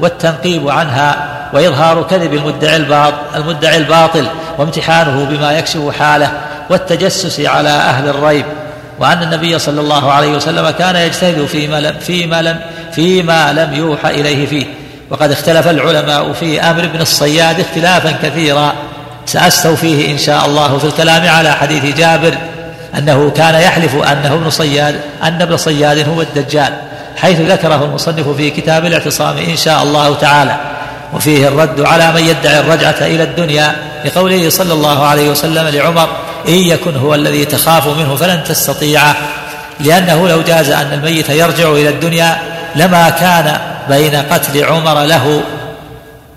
والتنقيب عنها وإظهار كذب المدعي الباطل, المدعي الباطل وامتحانه بما يكشف حاله والتجسس على أهل الريب. وأن النبي صلى الله عليه وسلم كان يجتهد فيما لم فيما لم فيما لم يوحى إليه فيه. وقد اختلف العلماء في أمر ابن الصياد اختلافا كثيرا. سأستوفيه إن شاء الله في الكلام على حديث جابر أنه كان يحلف أنه ابن صياد أن ابن صياد هو الدجال. حيث ذكره المصنف في كتاب الاعتصام إن شاء الله تعالى. وفيه الرد على من يدعي الرجعة إلى الدنيا لقوله صلى الله عليه وسلم لعمر إن يكن هو الذي تخاف منه فلن تستطيعه لأنه لو جاز أن الميت يرجع إلى الدنيا لما كان بين قتل عمر له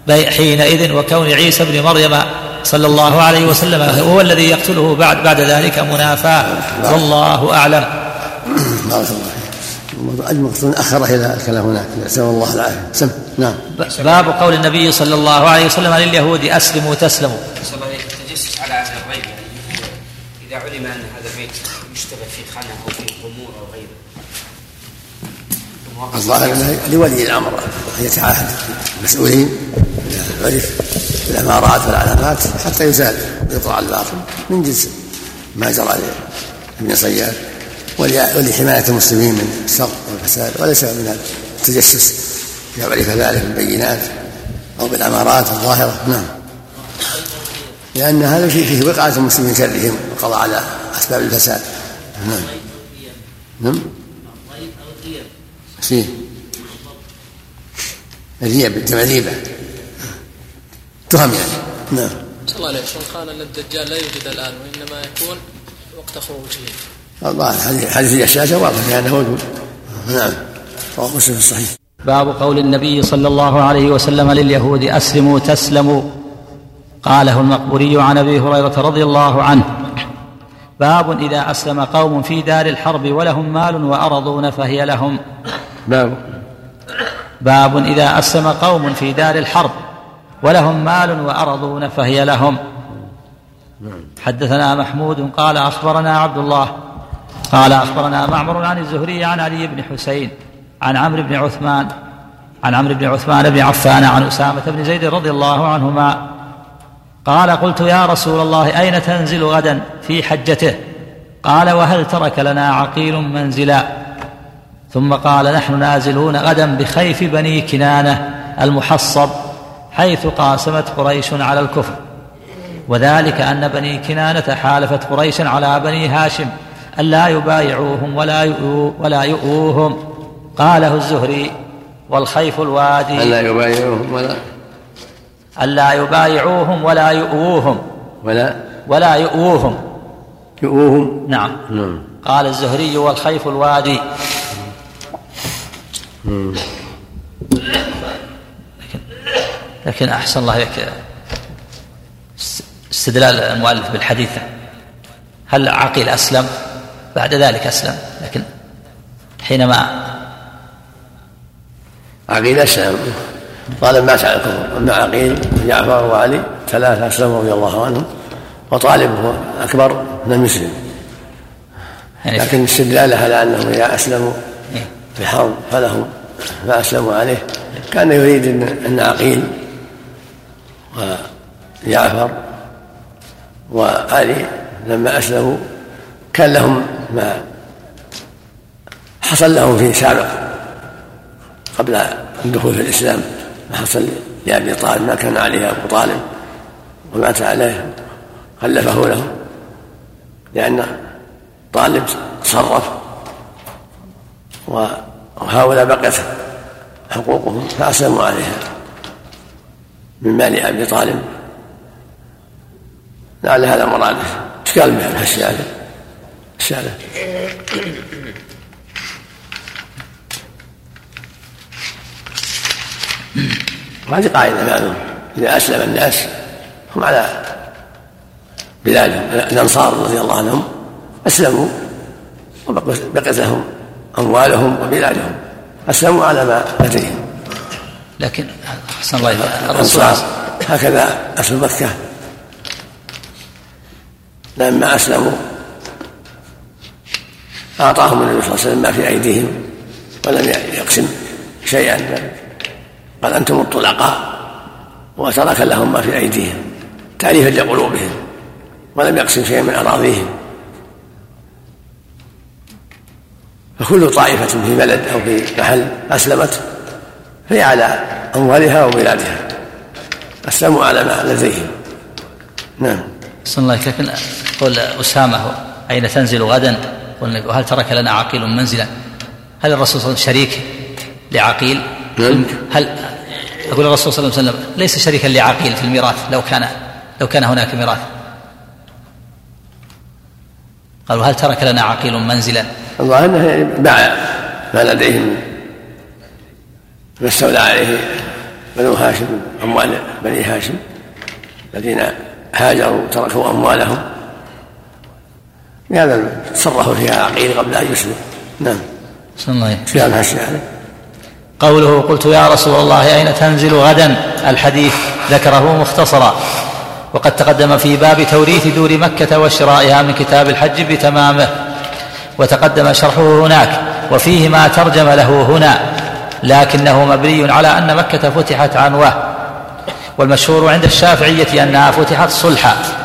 حينئذ وكون عيسى بن مريم صلى الله عليه وسلم هو الذي يقتله بعد بعد ذلك منافاة. والله أعلم. المقصود أخر إلى الكلام هناك. نسأل الله العافية. سم. نعم. باب قول النبي صلى الله عليه وسلم لليهود أسلموا تسلموا التجسس على أهل الغيب يعني إذا علم أن هذا البيت يشتبه في خانة أو في قمور أو غيره. الظاهر لولي الأمر ان يتعاهد المسؤولين عرف الأمارات والعلامات حتى يزال ويطلع الباطل من جنس ما جرى لابن صياد. ولحماية المسلمين من الشر والفساد وليس من التجسس. اذا عرف ذلك بالبينات أو بالأمارات الظاهرة. نعم. لأن هذا فيه فيه وقايه المسلمين شرهم والقضاء على أسباب الفساد. نعم. نعم. فيه الريب جمع ريبة تهم يعني. نعم. صلى الله عليه وسلم. قال أن الدجال لا يوجد الآن وإنما يكون وقت خروجه حديث الجشاشة واضح لأنه موجود نعم. رواه مسلم في الصحيح باب قول النبي صلى الله عليه وسلم لليهود أسلموا تسلموا. قاله المقبوري عن أبي هريرة رضي الله عنه. باب إذا أسلم قوم في دار الحرب ولهم مال وأرضون فهي لهم. باب باب إذا أسلم قوم في دار الحرب ولهم مال وأرضون فهي لهم. حدثنا محمود قال أخبرنا عبد الله قال أخبرنا معمر عن الزهري عن علي بن حسين عن عمرو بن عثمان عن عمرو بن عثمان بن عفان عن أسامة بن زيد رضي الله عنهما قال قلت يا رسول الله أين تنزل غدا في حجته؟ قال وهل ترك لنا عقيل منزلا؟ ثم قال نحن نازلون غدا بخيف بني كنانة المحصب حيث قاسمت قريش على الكفر وذلك أن بني كنانة حالفت قريش على بني هاشم ألا يبايعوهم ولا ولا يؤوهم. قاله الزهري والخيف الوادي. ألا يبايعوهم ولا ألا يبايعوهم ولا يؤووهم ولا ولا يؤووهم يؤوهم؟ نعم. نعم. قال الزهري والخيف الوادي. لكن لكن أحسن الله لك استدلال المؤلف بالحديث. هل عقيل أسلم؟ بعد ذلك أسلم. لكن حينما عقيل أسلم. طالب مات على الكفر. أما عقيل وجعفر وعلي ثلاثة أسلموا رضي الله عنهم وطالب هو أكبر لم يسلم يعني لكن استدلاله على أنهم إذا أسلموا إيه. في حرب فلهم فأسلموا عليه. كان يريد أن أن عقيل وجعفر وعلي لما أسلموا كان لهم ما حصل لهم في سابق قبل الدخول في الإسلام ما حصل لأبي طالب ما كان عليه أبو طالب ومات عليه خلفه له لأن طالب تصرف وهؤلاء بقيت حقوقهم فأسلموا عليها من مال أبي طالب. لعل هذا مراده إشكال بها الشارع الشارع وهذه قاعدة معلومة إذا أسلم الناس هم على بلادهم الأنصار رضي الله عنهم. أسلموا وبقيت لهم أموالهم وبلادهم. أسلموا على ما لديهم. لكن أحسن الله. الرسول الأنصار. هكذا أهل مكة لما أسلموا أعطاهم النبي صلى الله عليه وسلم ما في أيديهم ولم يقسم شيئا. قال أنتم الطلقاء وترك لهم ما في أيديهم تأليفا لقلوبهم ولم يقسم شيئا من أراضيهم. فكل طائفة في بلد أو في محل أسلمت فهي على أموالها وبلادها أسلموا على ما لديهم. نعم. صلى الله لكن قول أسامة أين تنزل غدا؟ وهل ترك لنا عقيل منزلا؟ هل الرسول صلى الله عليه وسلم شريك لعقيل. هل يقول الرسول صلى الله عليه وسلم ليس شريكا لعقيل في الميراث لو كان لو كان هناك ميراث؟ قالوا هل ترك لنا عقيل منزلا؟ الظاهر انه باع ما لديهم ما استولى عليه بنو هاشم أموال بني هاشم الذين هاجروا تركوا لهذا تصرفوا فيها عقيل قبل أن يسلم. نعم. صلى الله عليه عليه قوله قلت يا رسول الله أين تنزل غدا؟ الحديث ذكره مختصرا. وقد تقدم في باب توريث دور مكة وشرائها من كتاب الحج بتمامه. وتقدم شرحه هناك وفيه ما ترجم له هنا. لكنه مبني على أن مكة فتحت عنوة. والمشهور عند الشافعية أنها فتحت صلحا.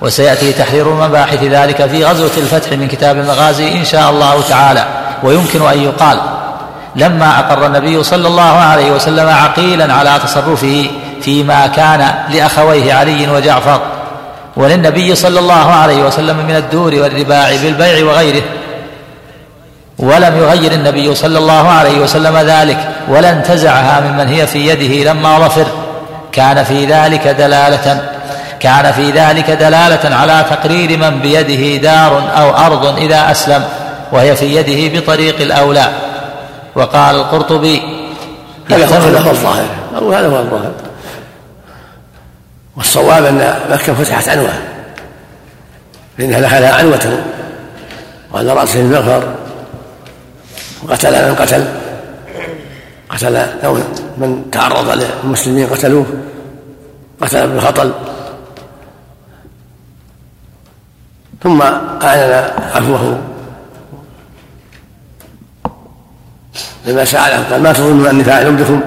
وسيأتي تحرير مباحث ذلك في غزوة الفتح من كتاب المغازي إن شاء الله تعالى. ويمكن أن يقال لما أقر النبي صلى الله عليه وسلم عقيلا على تصرفه فيما كان لأخويه علي وجعفر. وللنبي صلى الله عليه وسلم من الدور والرباع بالبيع وغيره. ولم يغير النبي صلى الله عليه وسلم ذلك ولا انتزعها ممن هي في يده لما ظفر. كان في ذلك دلالة. كان في ذلك دلالة على تقرير من بيده دار أو أرض إذا أسلم وهي في يده بطريق الأولى. وقال القرطبي هذا هو الظاهر. أو هذا هو الظاهر. والصواب أن مكة فتحت عنوة فإنها لها عنوة وعلى رأسه المغفر وقتل من قتل قتل من تعرض للمسلمين قتلوه قتل بالخطل ثم أعلن عفوه. لما سألهم قال ما تظنون أني فاعل بكم؟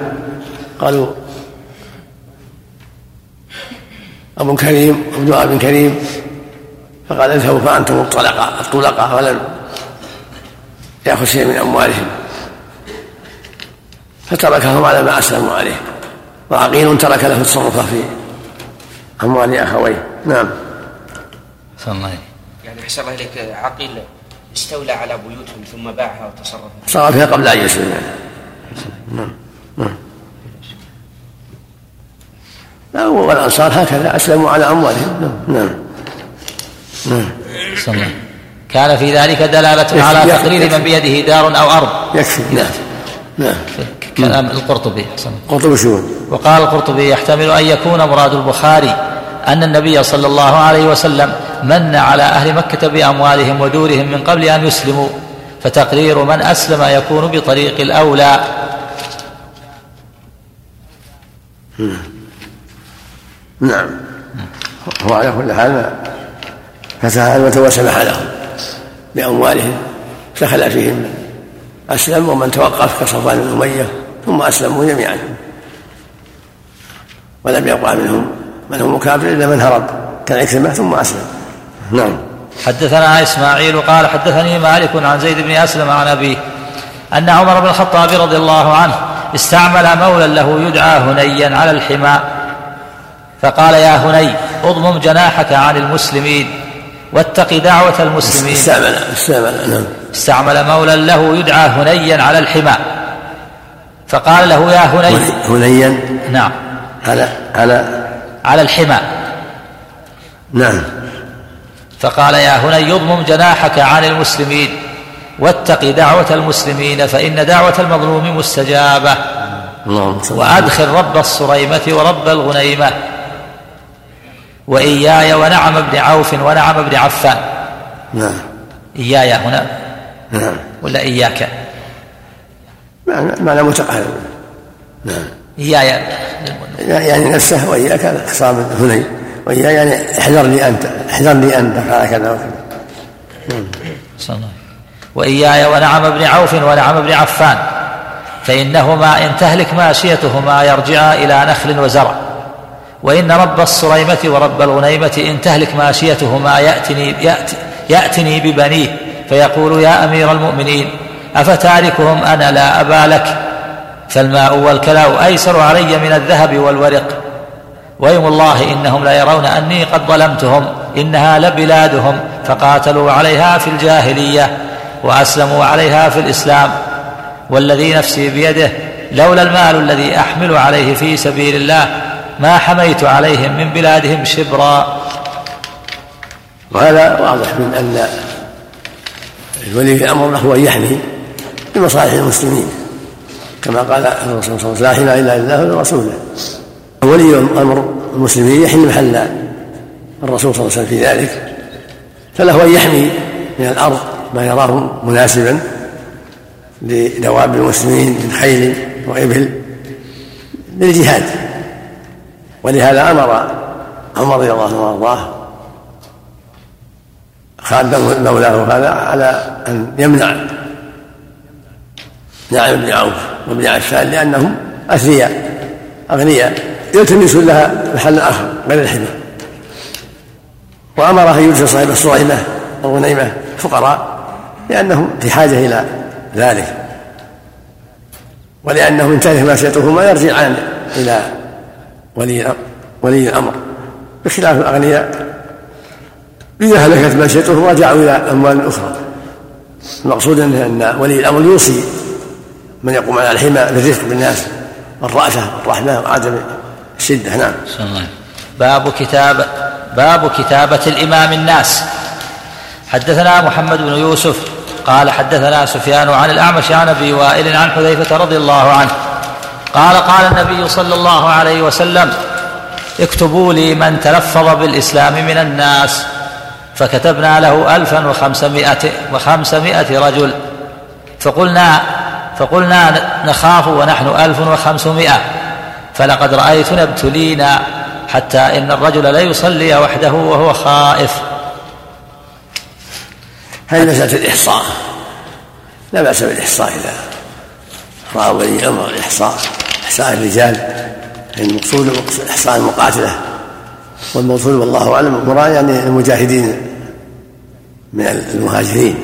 قالوا أب كريم ابن أب كريم. فقال اذهبوا فأنتم الطلقاء الطلقاء ولم يأخذ شيء من أموالهم. فتركهم على ما أسلموا عليه. وعقيل ترك له التصرف في أموال أخويه. نعم. صلى الله يعني أحسن الله إليك عقيل استولى على بيوتهم ثم باعها وتصرف. صار فيها قبل أن يسلم نعم نعم. لا والأنصار هكذا. أسلموا على أموالهم. نعم نعم صلى الله كان في ذلك دلالة على تقرير من بيده دار أو أرض. يكفي نعم نعم. كلام القرطبي القرطبي شو؟ وقال القرطبي يحتمل أن يكون مراد البخاري أن النبي صلى الله عليه وسلم من على أهل مكة بأموالهم ودورهم من قبل أن يسلموا فتقرير من أسلم يكون بطريق الأولى. نعم. هو على كل حال فتح المة وسمح لهم بأموالهم دخل فيهم أسلم ومن توقف كصفوان بن أمية ثم أسلموا جميعا ولم يبقى منهم من هو مكافر إلا من هرب. كالعكرمة ثم أسلم. نعم. حدثنا إسماعيل قال حدثني مالك عن زيد بن أسلم عن أبيه أن عمر بن الخطاب رضي الله عنه استعمل مولا له يدعى هنيا على الحمى. فقال يا هني أضمم جناحك عن المسلمين واتق دعوة المسلمين. استعمل استعمل نعم. استعمل مولا له يدعى هنيا على الحمى. فقال له يا هني. هنيا؟ نعم. على على على الحمى. نعم. فقال يا هني اضمم جناحك عن المسلمين واتق دعوة المسلمين فإن دعوة المظلوم مستجابة. صل وأدخل رب الصريمة ورب الغنيمة. وإياي ونعم بن عوف ونعم بن عفان. نعم. إياي هنا؟ نعم. ولا إياك؟ معنى معنى متقارب. نعم. إياي يعني نفسه وإياك خصام هني وإياي يعني احذرني أنت احذرني أنت قال كذا وكذا. نعم. وإياي ونعم بن عوف ونعم بن عفان. فإنهما إن تهلك ماشيتهما يرجعا إلى نخل وزرع. وإن رب الصريمة ورب الغنيمة إن تهلك ماشيتهما يأتني, يأتي يأتني ببنيه. فيقول يا أمير المؤمنين أفتاركهم أنا لا أبا لك؟ فالماء والكلاء أيسر علي من الذهب والورق. ويم الله إنهم ليرون أني قد ظلمتهم إنها لبلادهم فقاتلوا عليها في الجاهلية وأسلموا عليها في الإسلام. والذي نفسي بيده لولا المال الذي أحمل عليه في سبيل الله ما حميت عليهم من بلادهم شبرا. وهذا واضح من أن الولي الأمر له أن يحمي بمصالح المسلمين. كما قال الرسول صلى الله عليه وسلم لا إله إلا الله ورسوله. ولي أمر المسلمين يحل محل الرسول صلى الله عليه وسلم في ذلك. فله أن يحمي من الأرض ما يراه مناسبا لدواب المسلمين من خيل وإبل للجهاد. ولهذا أمر عمر رضي الله عنه وأرضاه خالد مولاه هذا على أن يمنع نعم بن عوف. وابن عفان لأنهم اثرياء أغنياء يلتمس لها محل آخر غير الحمى. وامره أن يجلس صاحب الصريمه والغنيمه فقراء لأنهم في حاجة إلى ذلك. ولانهم ان تهلك ماشيتهما يرجعان إلى ولي ولي الأمر. بخلاف الأغنياء إذا هلكت ماشيتهم رجعوا إلى أموال أخرى. المقصود أن ولي الأمر يوصي من يقوم على الحمى بالرفق بالناس والرأفة والرحمة وعدم الشدة نعم. باب كتاب باب كتابة الإمام الناس. حدثنا محمد بن يوسف قال حدثنا سفيان عن الأعمش عن أبي وائل عن حذيفة رضي الله عنه. قال قال النبي صلى الله عليه وسلم اكتبوا لي من تلفظ بالإسلام من الناس. فكتبنا له ألفا وخمسمائة, وخمسمائة رجل. فقلنا فقلنا نخاف ونحن ألف وخمسمائة. فلقد رأيتنا ابتلينا حتى إن الرجل لا يصلي وحده وهو خائف. هذه مسألة الإحصاء. لا بأس بالإحصاء إذا رأى ولي الأمر الإحصاء إحصاء الرجال. المقصود إحصاء المقاتلة. والمقصود والله أعلم مراد يعني المجاهدين من المهاجرين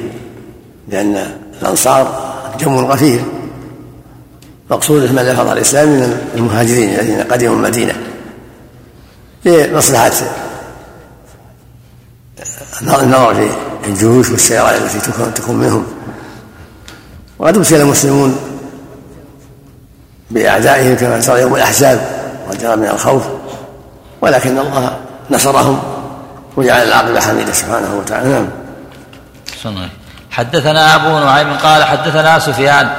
لأن الأنصار جم غفير. مقصود من لفظ الإسلام من المهاجرين الذين قدموا المدينة. لمصلحة النظر في الجيوش والسيارات التي تكون منهم. وقد ابتلي المسلمون بأعدائهم كما ترى يوم الأحزاب وجرى من الخوف. ولكن الله نصرهم وجعل العاقبة حميدة سبحانه وتعالى. نعم. حدثنا أبو نعيم قال حدثنا سفيان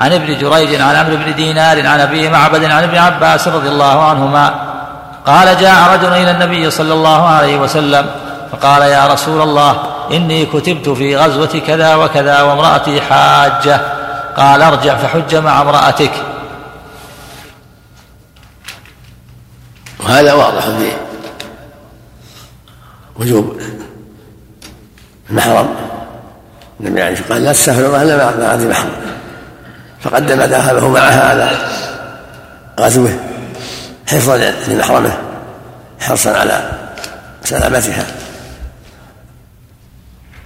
عن ابن جريج عن عمرو بن دينار عن أبي معبد عن ابن عباس رضي الله عنهما قال جاء رجل إلى النبي صلى الله عليه وسلم فقال يا رسول الله إني كتبت في غزوة كذا وكذا وامرأتي حاجة قال ارجع فحج مع امرأتك وهذا واضح في وجوب المحرم. النبي عليه الصلاه والسلام قال لا تسافر الله مع ذي محرم فقدم ذهبه معها على غزوه حفظا لمحرمه حرصا على سلامتها.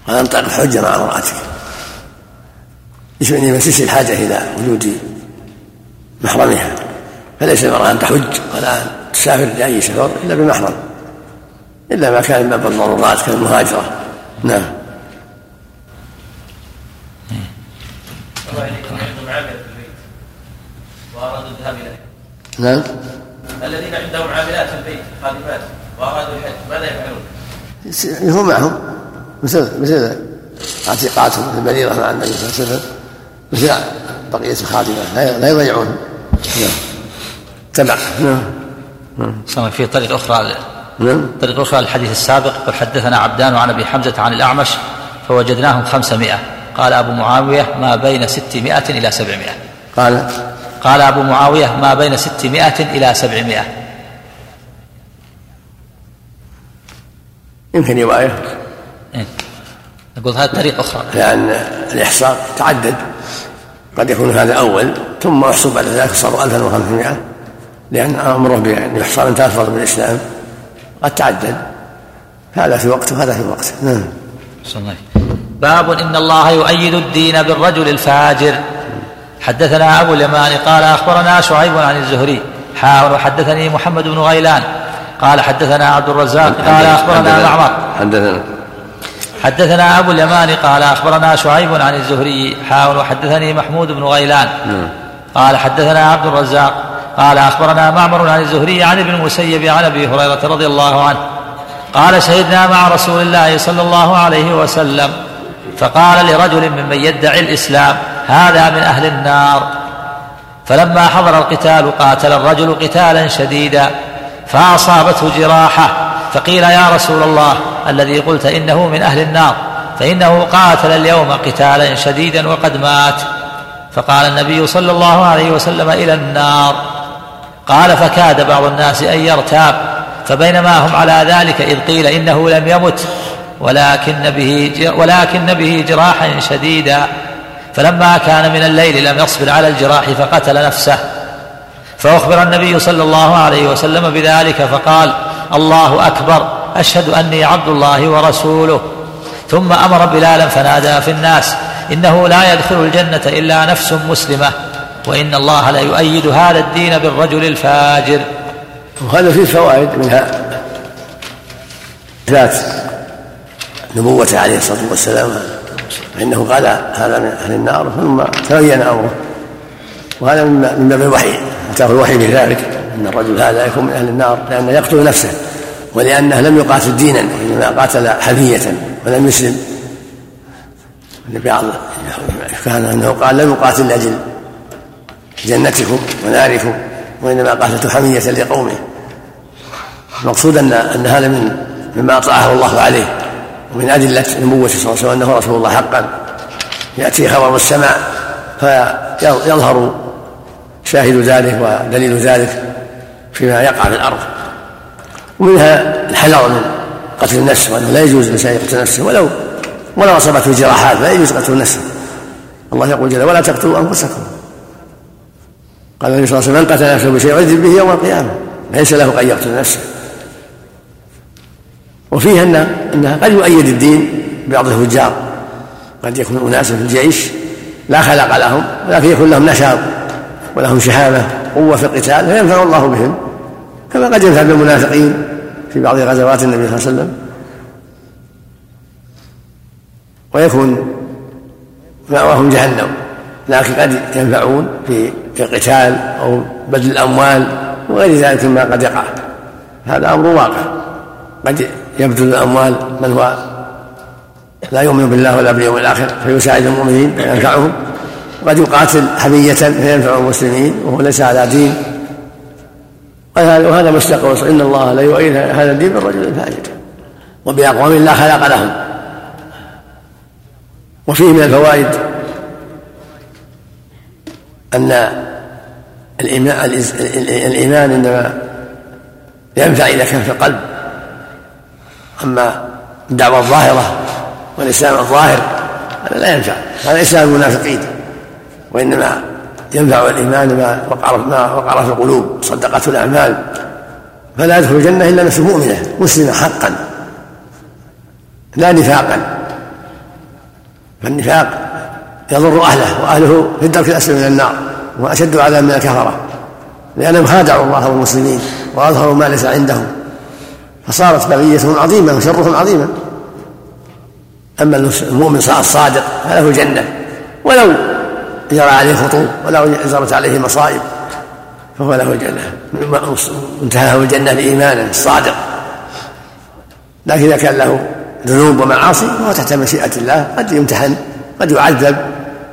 قال انطلق حج مع امرأتك. يشمل يمسس الحاجة إلى وجود محرمها. فليس المرأة أن تحج ولا أن تسافر لأي سفر إلا بمحرم. إلا ما كان من باب الضرورات كالمهاجرة نعم. نعم الذين عندهم عاملات في البيت خادمات وأرادوا الحج ماذا يفعلون؟ يكون معهم. مثل مثل عتيقاتهم في المريضه مع النبي صلى الله عليه وسلم. مثل بقية الخادمات لا يضيعون. نعم. تبع. نعم. نعم في طريق أخرى. نعم. طريق أخرى للحديث السابق قد حدثنا عبدان عن أبي حمزة عن الأعمش فوجدناهم خمسمائة. قال أبو معاوية ما بين ستمائة إلى سبعمائة. قال قال أبو معاوية ما بين ستمائة إلى سبعمائة. يمكن رواية. نقول هذه طريقة أخرى. لأن الإحصاء تعدد. قد يكون هذا أول ثم أحصوا بعد ذلك صاروا 1500 لأن أمره بأن يحصل أنت أفضل من الإسلام قد تعدد. هذا في وقت وهذا في وقت. نعم. باب إن الله يؤيد الدين بالرجل الفاجر. حدثنا أبو اليمان قال أخبرنا شعيب عن الزهري. حاول وحدثني محمد بن غيلان. قال حدثنا عبد الرزاق قال أخبرنا معمر. حدثنا حدثنا أبو اليمان قال أخبرنا شعيب عن الزهري. حاول وحدثني محمود بن غيلان. نعم. قال حدثنا عبد الرزاق قال أخبرنا معمر عن الزهري عن ابن المسيب عن أبي هريرة رضي الله عنه. قال شهدنا مع رسول الله صلى الله عليه وسلم فقال لرجل ممن يدعي الإسلام هذا من أهل النار. فلما حضر القتال قاتل الرجل قتالا شديدا فأصابته جراحة فقيل يا رسول الله الذي قلت إنه من أهل النار فإنه قاتل اليوم قتالا شديدا وقد مات. فقال النبي صلى الله عليه وسلم إلى النار. قال فكاد بعض الناس أن يرتاب فبينما هم على ذلك إذ قيل إنه لم يمت ولكن به ولكن به جراحا شديدا. فلما كان من الليل لم يصبر على الجراح فقتل نفسه. فأخبر النبي صلى الله عليه وسلم بذلك فقال الله أكبر. أشهد أني عبد الله ورسوله. ثم أمر بلالا فنادى في الناس إنه لا يدخل الجنة إلا نفس مسلمة. وإن الله لا يؤيد هذا الدين بالرجل الفاجر. وهذا فيه فوائد منها ذات نبوته عليه الصلاة والسلام فإنه قال هذا من أهل النار ثم تبين أمره. وهذا من باب الوحي أتاه الوحي بذلك أن الرجل هذا يكون من أهل النار لأنه يقتل نفسه ولأنه لم يقاتل دينا وإنما قاتل حمية ولم يسلم. بعض كان أنه قال لم يقاتل لأجل جنتكم وناركم وإنما قاتلت حمية لقومه. المقصود أن أن هذا من مما أطلعه الله عليه. ومن أدلة نبوته صلى الله عليه وسلم أنه رسول الله حقا. يأتي خبر السماء فيظهر شاهد ذلك ودليل ذلك فيما يقع في الأرض. ومنها الحذر من قتل النفس وأنه لا يجوز الإنسان يقتل نفسه ولو ولو أصابته جراحات لا يجوز قتل نفسه الله يقول جل ولا تقتلوا أنفسكم. قال النبي صلى الله عليه وسلم من قتل نفسه بشيء يعذب به يوم القيامة ليس له أن يقتل نفسه. وفيه أن أنها قد يؤيد الدين بعض الفجار. قد يكون أناس في الجيش لا خلق لهم ولكن يكون لهم نشاط ولهم شهامة قوة في القتال فينفع الله بهم. كما قد ينفع بالمنافقين في بعض غزوات النبي صلى الله عليه وسلم. ويكون مأواهم جهنم لكن قد ينفعون في القتال أو بذل الأموال وغير ذلك مما قد يقع. هذا أمر واقع. قد يبذل الأموال من هو لا يؤمن بالله ولا باليوم الآخر فيساعد المؤمنين وينفعهم وقد يقاتل حمية فينفع المسلمين وهو ليس على دين. وهذا مستقر إن الله لا يؤيد هذا الدين بالرجل الفاجر وبأقوام لا خلق لهم. وفيه من الفوائد أن الإيمان إنما ينفع إذا كان في القلب. أما الدعوة الظاهرة والإسلام الظاهر هذا لا ينفع هذا إسلام المنافقين وإنما ينفع الإيمان ما وقر ما وقر في القلوب صدقته الأعمال. فلا يدخل الجنة إلا نفس مؤمنة مسلمة حقا لا نفاقا. فالنفاق يضر أهله وأهله في الدرك الأسفل من النار وأشد عذاب من الكفرة لأنهم خادعوا الله والمسلمين وأظهروا ما ليس عندهم. فصارت بغيتهم عظيمة وشرهم عظيما أما المؤمن الصادق فله الجنة ولو جرى عليه خطوب ولو جرت عليه مصائب فهو له الجنة انتهاه الجنة بإيمانه الصادق لكن إذا كان له ذنوب ومعاصي فهو تحت مشيئة الله قد يمتحن قد يعذب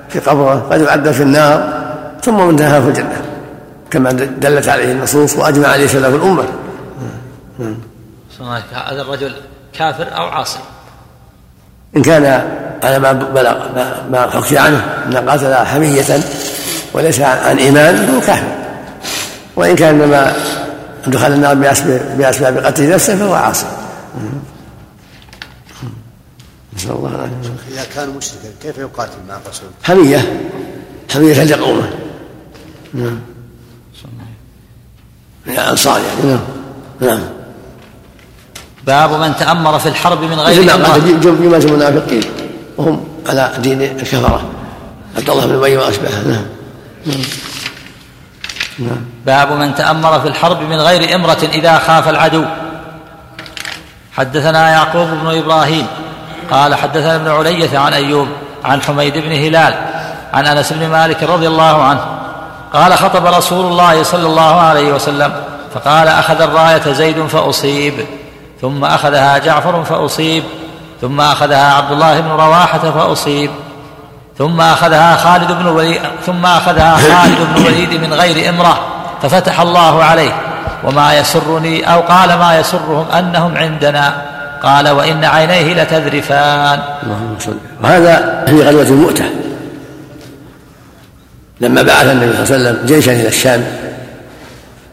في قبره قد يعذب في النار ثم انتهى في الجنة. كما دلت عليه النصوص وأجمع عليه سلف الأمة. هذا الرجل كافر أو عاصي؟ إن كان على ما بلغ ما حكي عنه أن قاتل حمية وليس عن إيمان فهو كافر. وإن كان ما دخل النار بأسباب قتل نفسه فهو عاصي. نسأل الله العافية. إذا كان مشركا كيف يقاتل مع الرسول؟ حمية. حمية لقومه نعم. من الأنصار يعني نعم. نعم. باب من تأمر في الحرب من غير قال جملة المنافقين وهم على دين الكفرة. عبد الله بن أبي وأشباهه نعم. نعم. باب من تأمر في الحرب من غير إمرة إذا خاف العدو. حدثنا يعقوب بن إبراهيم قال حدثنا ابن علية عن أيوب عن حميد بن هلال عن أنس بن مالك رضي الله عنه قال خطب رسول الله صلى الله عليه وسلم فقال أخذ الراية زيد فأصيب. ثم أخذها جعفر فأصيب ثم أخذها عبد الله بن رواحة فأصيب ثم أخذها خالد بن وليد ثم أخذها خالد بن وليد من غير إمرة ففتح الله عليه. وما يسرني أو قال ما يسرهم أنهم عندنا. قال وإن عينيه لتذرفان. اللهم صل. وهذا في غزوة المؤتة. لما بعث النبي صلى الله عليه وسلم جيشا إلى الشام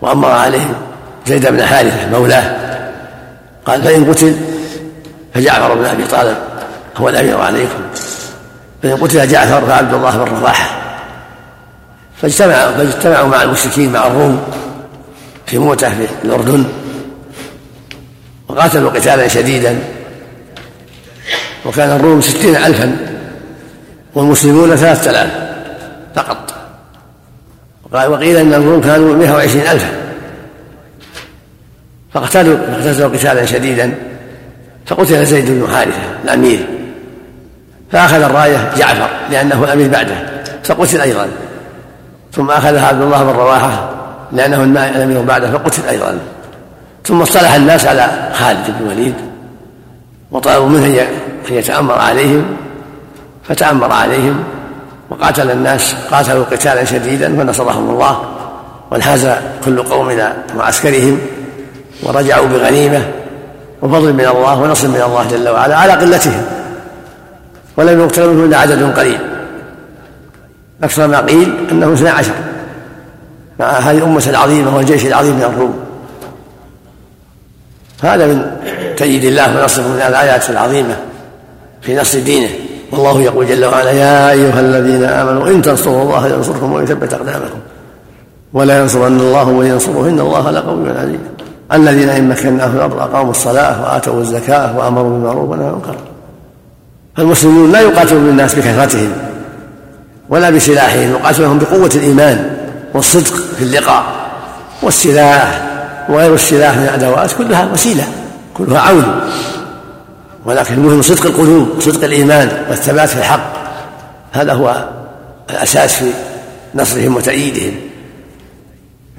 وأمر عليهم زيد بن حارثة مولاه قال فإن قتل فجعفر بن أبي طالب هو الأمير عليكم. فإن قتل جعفر فعبد الله بن رواحة فاجتمعوا فاجتمعوا مع المشركين مع الروم في موتة في الأردن. وقاتلوا قتالا شديدا. وكان الروم ستين ألفا والمسلمون ثلاثة آلاف فقط. وقيل أن الروم كانوا مئة وعشرين ألفا. فاقتلوا فاقتتلوا قتالا شديدا. فقتل زيد بن حارثة الأمير. فأخذ الراية جعفر لأنه الأمير بعده. فقتل أيضا. ثم أخذها عبد الله بن رواحة لأنه الأمير بعده فقتل أيضا. ثم اصطلح الناس على خالد بن الوليد. وطلبوا منه أن يتأمر عليهم. فتأمر عليهم. وقاتل الناس قاتلوا قتالا شديدا فنصرهم الله. وانحاز كل قوم إلى معسكرهم ورجعوا بغنيمة وفضل من الله ونصر من الله جل وعلا على قلتهم. ولم يقتل منهم إلا عدد قليل. أكثر ما قيل أنه اثنا عشر مع هذه الأمة العظيمة والجيش العظيم من الروم. هذا من تأييد الله ونصره من الآيات العظيمة في نصر دينه. والله يقول جل وعلا يا أيها الذين آمنوا إن تنصروا الله ينصركم ويثبت أقدامكم. ولا ينصرن الله من ينصره إن الله لقوي عزيز. الذين إن مكناهم الأرض أقاموا الصلاة وآتوا الزكاة وأمروا بالمعروف ونهوا عن المنكر. فالمسلمون لا يقاتلون الناس بكثرتهم ولا بسلاحهم يقاتلونهم بقوة الإيمان والصدق في اللقاء والسلاح وغير السلاح من الأدوات كلها وسيلة كلها عون. ولكن المهم صدق القلوب وصدق الإيمان والثبات في الحق. هذا هو الأساس في نصرهم وتأييدهم.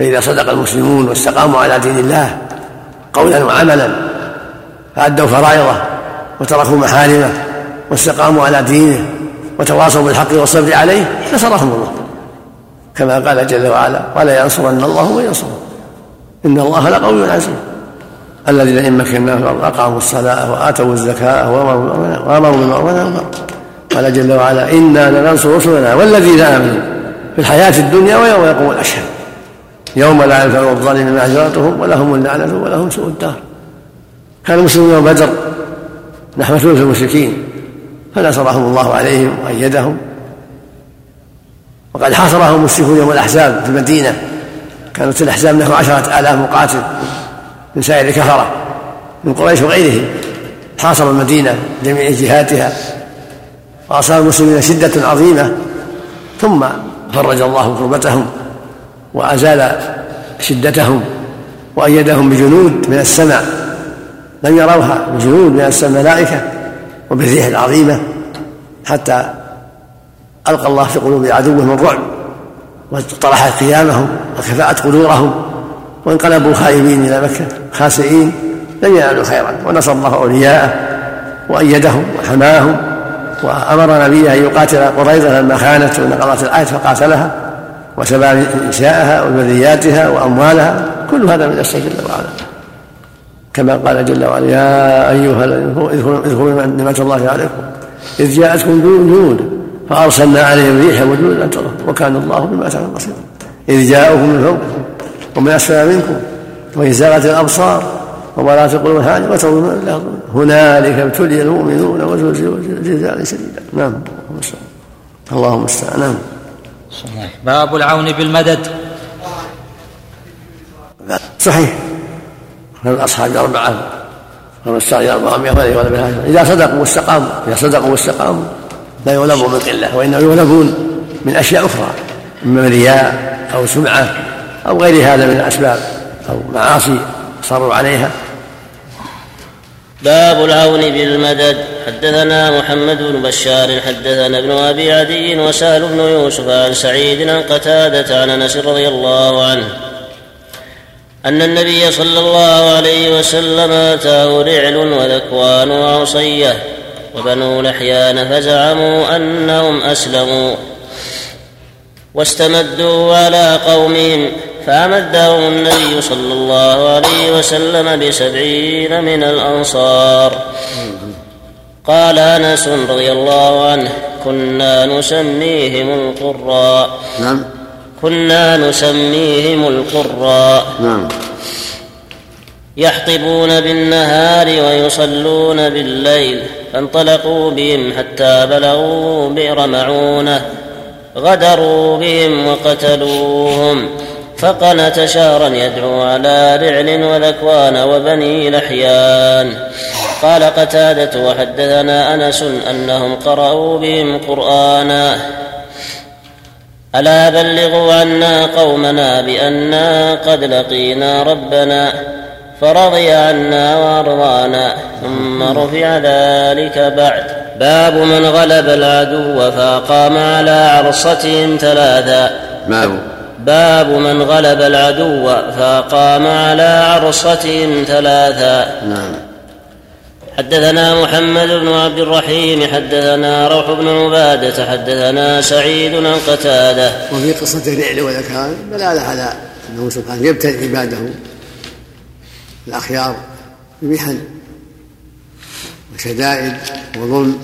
فإذا صدق المسلمون واستقاموا على دين الله قولا وعملا فأدوا فرائضه وتركوا محارمه واستقاموا على دينه وتواصوا بالحق والصبر عليه نصرهم الله. كما قال جل وعلا ولا ينصرن الله من ينصره. إن الله لقوي عزيز. الذين إن مكناهم أقاموا الصلاة وآتوا الزكاة وأمروا بالمعروف ونهوا قال جل وعلا إنا لننصر رسلنا والذين آمنوا في الحياة الدنيا ويوم يقوم الأشهاد يوم لا ينفع الظالم معذرتهم ولهم اللعنة ولهم سوء الدار. كان المسلمون يوم بدر نحو ثلث المشركين فنصرهم الله عليهم وأيدهم. وقد حاصرهم المشركون يوم الأحزاب في المدينة. كانت الأحزاب نحو عشرة آلاف مقاتل من سائر الكفرة من قريش وغيرهم. حاصروا المدينة جميع جهاتها. وأصاب المسلمين شدة عظيمة. ثم فرج الله كربتهم وأزال شدتهم وأيدهم بجنود من السماء لم يروها بجنود من السماء ملائكة وبالريح العظيمة حتى ألقى الله في قلوب عدوهم الرعب وطرحت قيامهم وكفأت قدورهم وانقلبوا خائبين إلى مكة خاسئين لم ينالوا خيرا ونصر الله أولياءه وأيدهم وحماهم وأمر نبيه أن يقاتل قريظة لما خانت ونقضت الآية فقاتلها. وسبى نساءها وذرياتها وأموالها كل هذا من أسر جل وعلا. كما قال جل وعلا يا أيها اذكروا نعمة الله عليكم. إذ جاءتكم جنود فأرسلنا عليهم ريحا وجنودا وكان الله بما تعملون بصيرا. إذ جاءوكم من فوقكم ومن أسفل منكم وإذ زاغت الأبصار وبلغت القلوب الحاجة وتظنون بالله هنالك ابتلي المؤمنون وزلزلوا زلزالا شديدا. نعم اللهم المستعان نعم. باب العون بالمدد. صحيح. خير الأصحاب أربعة. خير السعي أربعمائة ولا يغلب إذا صدقوا واستقاموا. إذا صدقوا واستقاموا. لا يغلبوا من قلة وإنما يغلبون من أشياء أخرى. إما رياء أو سمعة أو غير هذا من الأسباب أو معاصي صاروا عليها. باب العون بالمدد. حدثنا محمد بن بشار حدثنا ابن أبي عدي وسهل بن يوسف عن سعيد عن قتادة عن أنس رضي الله عنه أن النبي صلى الله عليه وسلم آتاه رعل وذكوان وعصية وبنو لحيان فزعموا أنهم أسلموا واستمدوا على قومهم فأمدهم النبي صلى الله عليه وسلم بسبعين من الأنصار. قال أنس رضي الله عنه كنا نسميهم القراء. نعم. كنا نسميهم القراء. نعم. يحطبون بالنهار ويصلون بالليل فانطلقوا بهم حتى بلغوا بئر معونة غدروا بهم وقتلوهم. فقنت شهرا يدعو على رعل وذكوان وبني لحيان قال قتادة وحدثنا أنس أنهم قرأوا بهم قرآنا. ألا بلغوا عنا قومنا بأنا قد لقينا ربنا فرضي عنا وأرضانا ثم رفع ذلك بعد. باب من غلب العدو فأقام على عرصتهم ثلاثا. باب باب من غلب العدو فأقام على عرصتهم ثلاثا. نعم. حدثنا محمد بن عبد الرحيم حدثنا روح بن عبادة حدثنا سعيد عن قتادة. وفي قصة الرعل والأكرام دلالة على أنه سبحانه يبتلي عباده الأخيار بمحن وشدائد وظلم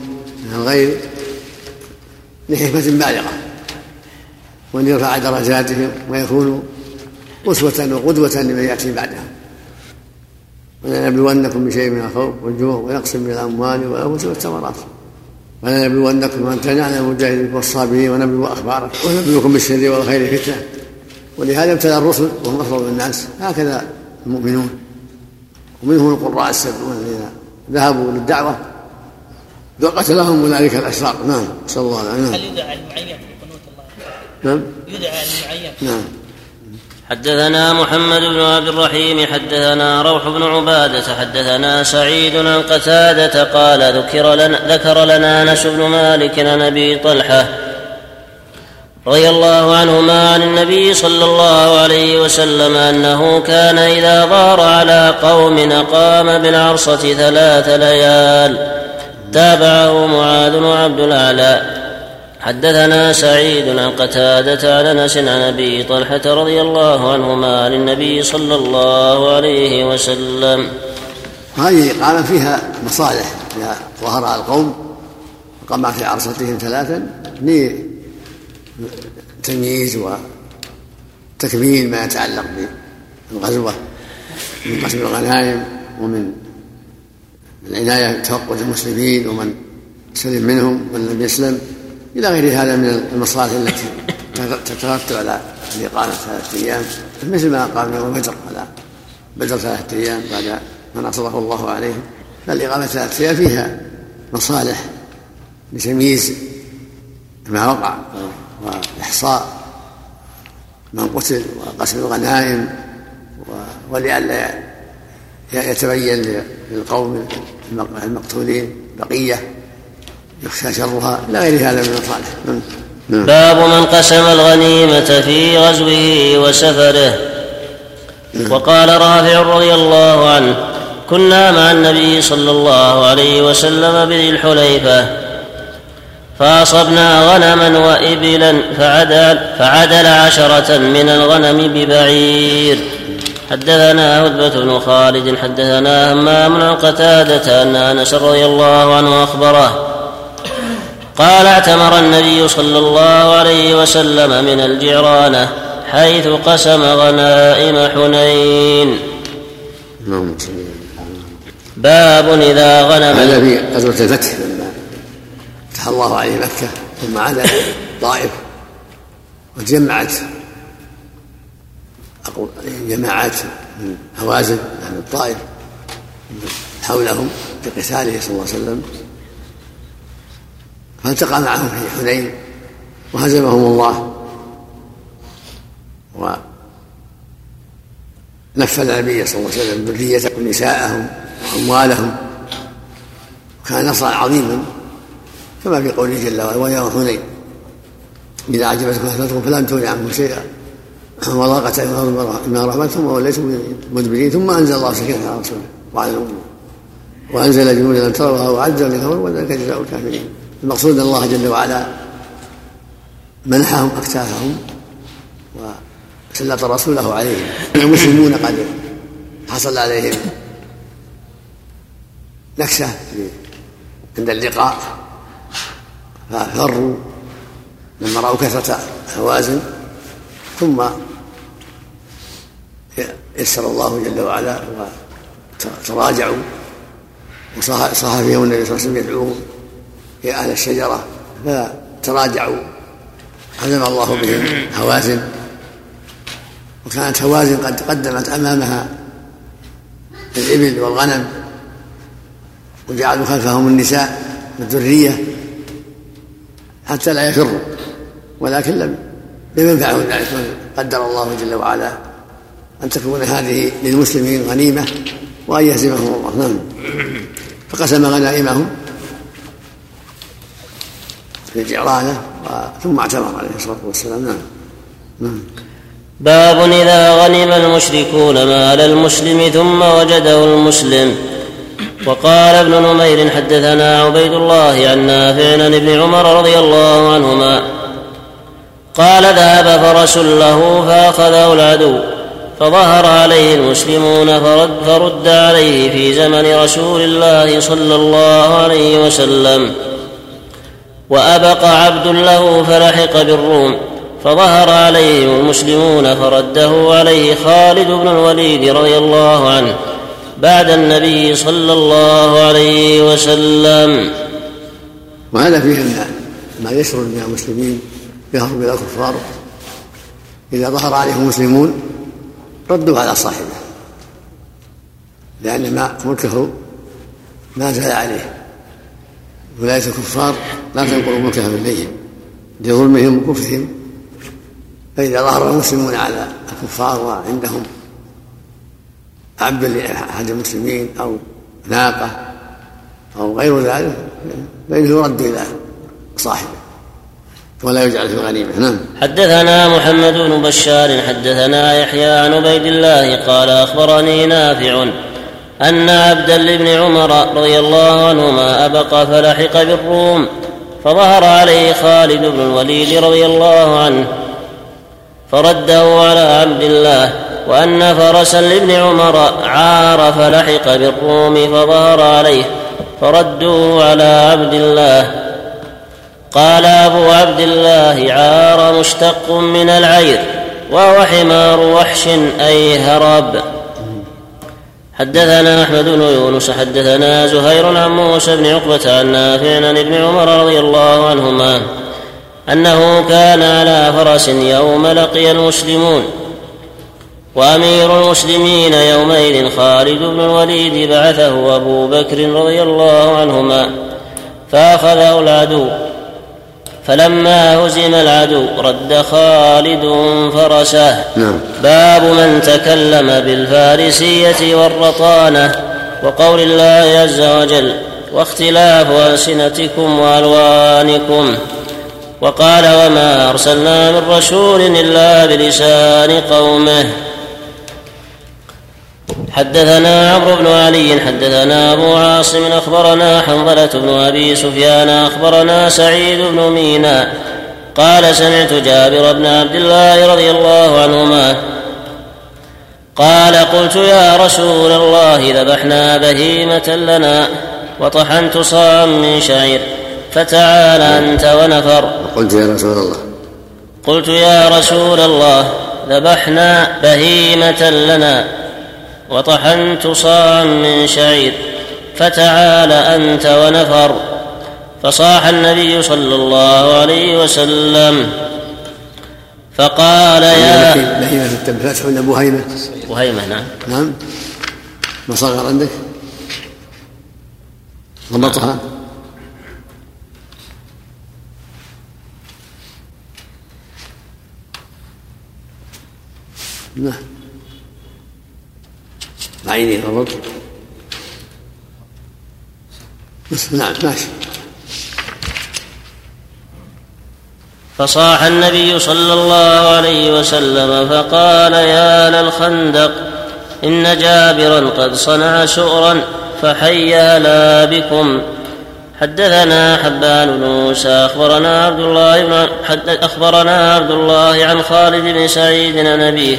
من الغير لحكمة بالغة. وأن يرفع درجاتهم ويكونوا أسوة وقدوة لمن يأتي بعدهم ولنبلونكم بشيء من الخوف والجوع ونقص من الأموال والأنفس والثمرات. ولنبلونكم أن تنعلم المجاهدين والصابرين ونبلو أخباركم ونبلوكم بالشر والخير فتنة. ولهذا ابتلى الرسل وهم أفضل الناس. هكذا المؤمنون. ومنهم القراء السبعون الذين ذهبوا للدعوة. قتلهم أولئك الأشرار. نعم. نسال الله العافيه هل يدعى المعين نعم. يدعى المعين نعم. حدثنا محمد بن عبد الرحيم حدثنا روح بن عبادة حدثنا سعيد عن قتادة قال ذكر لنا, ذكر لنا أنس بن مالك عن أبي طلحة رضي الله عنهما عن النبي صلى الله عليه وسلم أنه كان إذا ظهر على قوم أقام بالعرصة ثلاث ليال. تابعه معاذ وعبد الأعلى. حدثنا سعيد عن قتادة عن أنس عن أبي طلحة رضي الله عنهما عن النبي صلى الله عليه وسلم. هذه قال فيها مصالح إذا ظهر على القوم وقام في عرصتهم ثلاثا لتمييز وتكميل ما يتعلق بالغزوة من قسم الغنائم ومن العناية بتفقد المسلمين ومن سلم منهم ومن لم يسلم إلى غير هذا من المصالح التي تترتب على الإقامة ثلاثة أيام مثل ما قام يوم بدر على بدر ثلاثة أيام بعد ما نصره الله عليهم. فالإقامة ثلاثة أيام فيها مصالح لتمييز ما وقع وإحصاء من قتل وقسم الغنائم ولئلا يتبين للقوم المقتولين بقية. يخشى شرها إلى غير هذا من المصالح نعم. نعم. باب من قسم الغنيمة في غزوه وسفره نعم. وقال رافع رضي الله عنه كنا مع النبي صلى الله عليه وسلم بذي الحليفة فأصبنا غنما وإبلا فعدل, فعدل عشرة من الغنم ببعير حدثنا هدبة بن خالد حدثنا همام عن قتادة أن أنس رضي الله عنه أخبره قال اعتمر النبي صلى الله عليه وسلم من الجعرانة حيث قسم غنائم حنين. باب إذا غنم هذا في غزوة الفتح لما فتح الله عليه مكة ثم عاد طائف وتجمعت جماعات من هوازن أهل الطائف حولهم في قتاله صلى الله عليه وسلم. فالتقى معهم في حنين وهزمهم الله ونفذ النبي صلى الله عليه وسلم ذريتهم ونساءهم وأموالهم وكان نصرا عظيما كما في قوله جل وعلا ويوم حنين. إذا أعجبتكم كثرتكم فلم تغن عنكم شيئا. وضاقت عليهم بما رحمتهم ووليتم مدبرين. ثم أنزل الله سكينة على رسوله وعلى المؤمنين وأنزل جنودا لم تروها وعز لكفروا وذلك جزاء الكافرين. المقصود الله جل وعلا منحهم أكتافهم وسلط رسوله عليهم. المسلمون قد حصل عليهم نكسة عند اللقاء ففروا لما رأوا كثرة هوازن ثم يسر الله جل وعلا وتراجعوا وصاح فيهم النبي صلى الله عليه وسلم يدعوهم. يا أهل الشجرة. فتراجعوا هزم الله بهم هوازن وكانت هوازن قد قدمت أمامها الإبل والغنم. وجعلوا خلفهم النساء والذرية حتى لا يفروا ولكن لم لم ينفعهم ذلك قدر الله جل وعلا أن تكون هذه للمسلمين غنيمة وأن يهزمهم الله. نعم. فقسم غنائمهم. في جعرانه ثم اعتمر عليه الصلاة والسلام. نعم. نعم. باب إذا غنم المشركون مال المسلم ثم وجده المسلم. وقال ابن نمير حدثنا عبيد الله عن نافع عن ابن عمر رضي الله عنهما. قال ذهب فرس له فأخذه العدو فظهر عليه المسلمون فرد, فرد عليه في زمن رسول الله صلى الله عليه وسلم. وأبق عبد له فلحق بالروم فظهر عليهم المسلمون فرده عليه خالد بن الوليد رضي الله عنه بعد النبي صلى الله عليه وسلم. وهذا فيه ما يشعر من المسلمين يهرب إلى الكفار. إذا ظهر عليهم المسلمون ردوا على صاحبه لأن ما ملكه ما زال عليه. ولاية الكفار لا تنقل ملكهم اليهم لظلمهم وكفرهم. فإذا ظهر المسلمون على الكفار وعندهم عبد لأحد المسلمين أو ناقة أو غير ذلك فإنه يرد إلى صاحبه ولا يجعل في الغنيمه نعم. حدثنا محمد بن بشار حدثنا يحيى عن عبيد الله قال أخبرني نافع أن عبدا لابن عمر رضي الله عنهما ابق فلحق بالروم فظهر عليه خالد بن الوليد رضي الله عنه فرده على عبد الله وأن فرسا لابن عمر عار فلحق بالروم فظهر عليه فردوه على عبد الله. قال أبو عبد الله عار مشتق من العير وهو حمار وحش أي هرب. حدثنا أحمد بن يونس حدثنا زهير عن موسى بن عقبة عن نافع عن ابن عمر رضي الله عنهما أنه كان على فرس يوم لقي المسلمون وأمير المسلمين يومئذ خالد بن الوليد بعثه أبو بكر رضي الله عنهما فأخذه العدو فلما هزم العدو رد خالد فرسه نعم. باب من تكلم بالفارسية والرطانة وقول الله عز وجل واختلاف ألسنتكم وألوانكم. وقال وما أرسلنا من رسول إلا بلسان قومه. حدثنا عمرو بن علي حدثنا أبو عاصم أخبرنا حنظلة بن أبي سفيان أخبرنا سعيد بن مينا قال سمعت جابر بن عبد الله رضي الله عنهما قال قلت يا رسول الله ذبحنا بهيمة لنا وطحنت صاعا من شعير فتعال أنت ونفر. قلت يا رسول الله. قلت يا رسول الله ذبحنا بهيمة لنا. وطحنت صاعا من شعير فتعال أنت ونفر. فصاح النبي صلى الله عليه وسلم فقال يا بهيمة التم فتح ولا بهيمة بهيمة نعم. نعم. ما صغر عندك؟ ضبطها. نعم. عيني ضبط نعم ماشي. فصاح النبي صلى الله عليه وسلم فقال يا للخندق إن جابرا قد صنع شؤرا فحي لا بكم. حدثنا حبان بن موسى أخبرنا عبد الله أخبرنا عبد الله عن خالد بن سعيد عن أبيه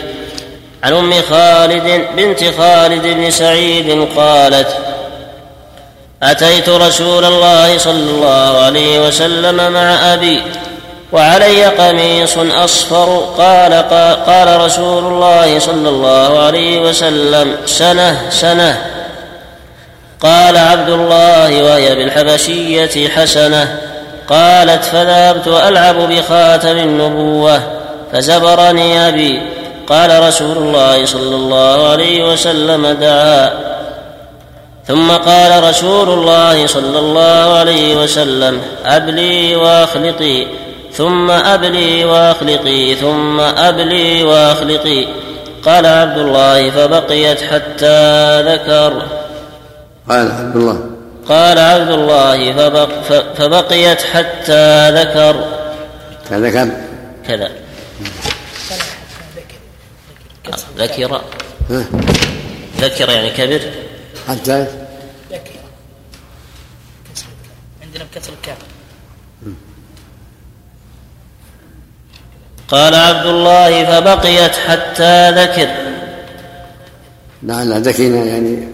عن أم خالد بنت خالد بن سعيد قالت أتيت رسول الله صلى الله عليه وسلم مع أبي وعلي قميص أصفر قال قال رسول الله صلى الله عليه وسلم سنة سنة. قال عبد الله وهي بالحبشية حسنة. قالت فذهبت ألعب بخاتم النبوة فزبرني أبي قال رسول الله صلى الله عليه وسلم دعا. ثم قال رسول الله صلى الله عليه وسلم أبلي وأخلطي ثم أبلي وأخلقي ثم أبلي وأخلقي قال عبد الله فبقيت حتى ذكر. قال عبد الله. قال عبد الله فبق فبقيت حتى ذكر. ذكر كذا. ذكر ذكر يعني كبر. حتى ذكر عندنا بكسر الكاف. قال عبد الله فبقيت حتى ذكر. لعل ذكينا يعني.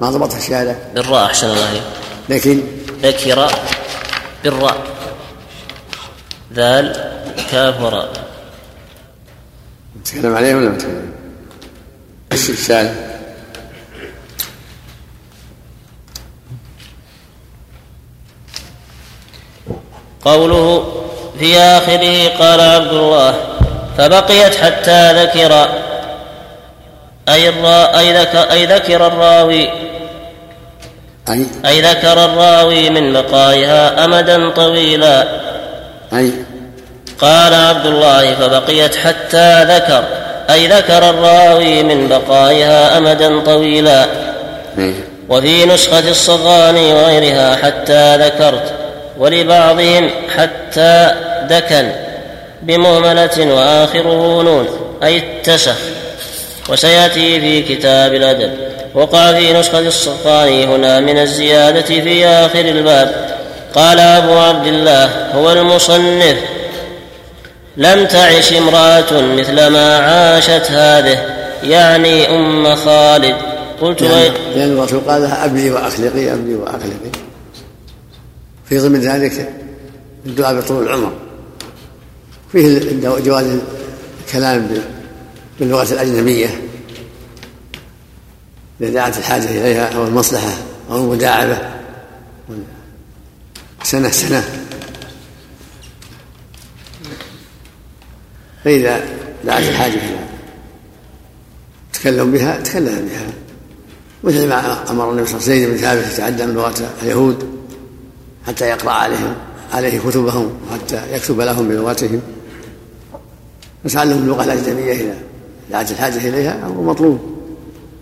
ما ضبطها الشهادة بالراء أحسن الله لكن ذكر بالراء ذال كاف نتكلم عليه ولا نتكلم الشهادة قوله في آخره قال عبد الله فبقيت حتى ذكر أي, الرا أي, ذكر أي ذكر الراوي أي؟ أي ذكر الراوي من بقائها أمدا طويلا. أي؟ قال عبد الله فبقيت حتى ذكر أي ذكر الراوي من بقائها أمدا طويلا. أي وفي نسخة الصغاني وغيرها حتى ذكرت ولبعضهم حتى دكن بمهملة وآخره نون أي اتسخ. وسيأتي في كتاب الأدب. وقع في نسخة الصقاني هنا من الزيادة في آخر الباب. قال أبو عبد الله هو المصنف. لم تعش امرأة مثل ما عاشت هذه يعني أم خالد. قلت لأن يعني الرسول قال لها أبلي وأخلقي أبلي وأخلقي. في ضمن ذلك الدعاء بطول العمر. فيه جواز الكلام باللغة الأجنبية. إذا دعت الحاجة إليها أو المصلحة أو المداعبة. سنة سنة. فإذا دعت الحاجة إلى تكلم بها تكلم بها. مثل ما أمر النبي صلى الله عليه وسلم زيد بن ثابت يتعلم لغة اليهود حتى يقرأ عليهم عليه كتبهم وحتى يكتب لهم بلغتهم. فسألهم اللغة الأجنبية إذا دعت الحاجة إليها أمر مطلوب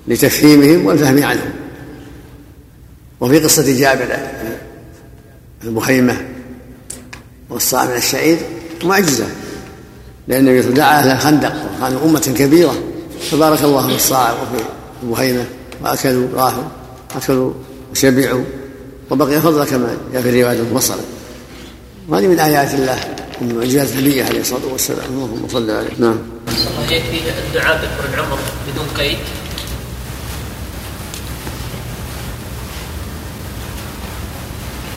لتفهيمهم والفهم عنهم. وفي قصة جابر المخيمة والصاع من الشعير معجزة. لأن النبي دعا أهل الخندق وكانوا أمة كبيرة. فبارك الله في الصاع وفي البخيمة وأكلوا راحوا أكلوا وشبعوا وبقي فضل كما جاء في الرواية المفصلة. وهذه من آيات الله من معجزات النبي عليه الصلاة والسلام. اللهم صل عليه. نعم. يكفي الدعاء بكبر العمر بدون قيد.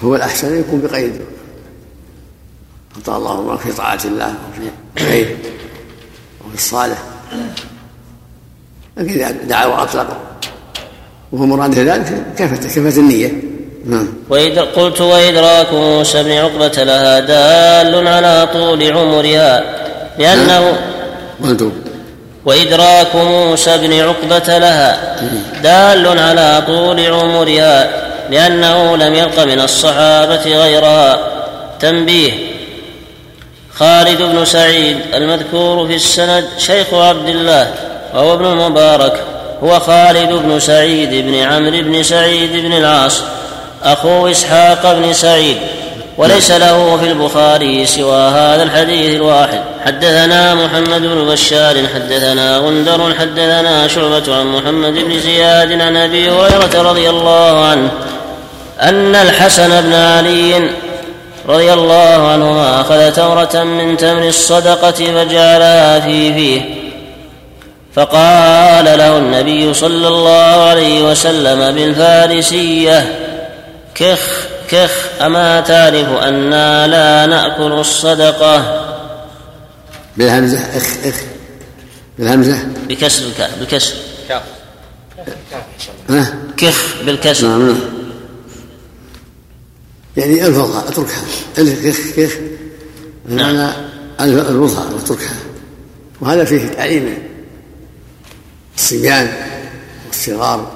هو الأحسن يكون بقيد. أعطى الله عمرك في طاعة الله وفي الخير وفي الصالح. لكن إذا دعا وأطلق وهو مراد ذلك كفت كفت النية؟ نعم. وإد قلت وإدراك موسى بن عقبة لها دال على طول عمرها لأنه قلت. وإدراك موسى بن عقبة لها دال على طول عمرها لأنه لم يبق من الصحابة غيرها. تنبيه خالد بن سعيد المذكور في السند شيخ عبد الله وهو ابن المبارك هو خالد بن سعيد بن عمرو بن سعيد بن العاص أخو إسحاق بن سعيد وليس له في البخاري سوى هذا الحديث الواحد. حدثنا محمد بن بشار حدثنا غندر حدثنا شعبة عن محمد بن زياد عن أبي هريرة رضي الله عنه أن الحسن بن علي رضي الله عنهما أخذ تمرة من تمر الصدقة فجعلها في فيه. فقال له النبي صلى الله عليه وسلم بالفارسية كخ كخ أما تعرف أنا لا نأكل الصدقة؟ بالهمزة إخ إخ بالهمزة بكسر الكاف بالكسر كاف. ها؟ كخ بالكسر. نعم نعم. يعني الفظها أتركها. الف كخ كخ بمعنى الفظها واتركها وهذا فيه تعليم. الصبيان والصغار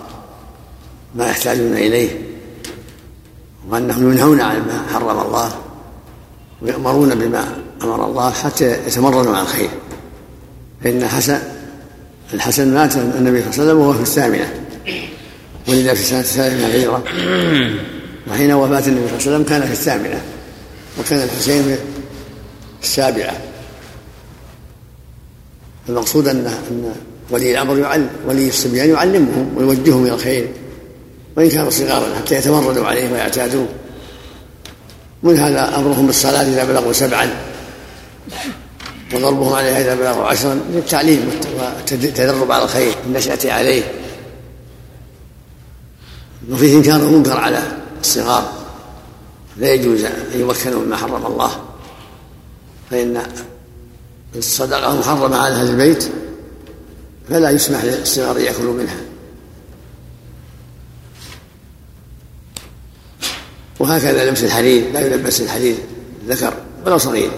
ما يحتاجون إليه وانهم ينهون عن ما حرم الله ويأمرون بما أمر الله حتى يتمرنوا على الخير. فإن حسن الحسن مات النبي صلى الله عليه وسلم وهو في الثامنة. ولد في سنة الثالثة من الهجرة. وحين وفاة النبي صلى الله عليه وسلم كان في الثامنة وكان الحسين في السابعة. المقصود أن أن ولي الأمر يعلم ولي الصبيان يعلمهم ويوجههم إلى الخير وإن كانوا صغارا حتى يتمردوا عليه ويعتادوه من هذا أمرهم بالصلاة إذا بلغوا سبعا؟ وضربهم عليها إذا بلغوا عشرا؟ للتعليم والتدرب على الخير النشأة عليه. وفيه إنكار المنكر على الصغار لا يجوز أن يمكنوا مما حرم الله فإن الصدقة محرمة على أهل البيت فلا يسمح للصغار يأكلوا منها. وهكذا لبس الحرير لا يلبس الحرير ذكر ولو صغير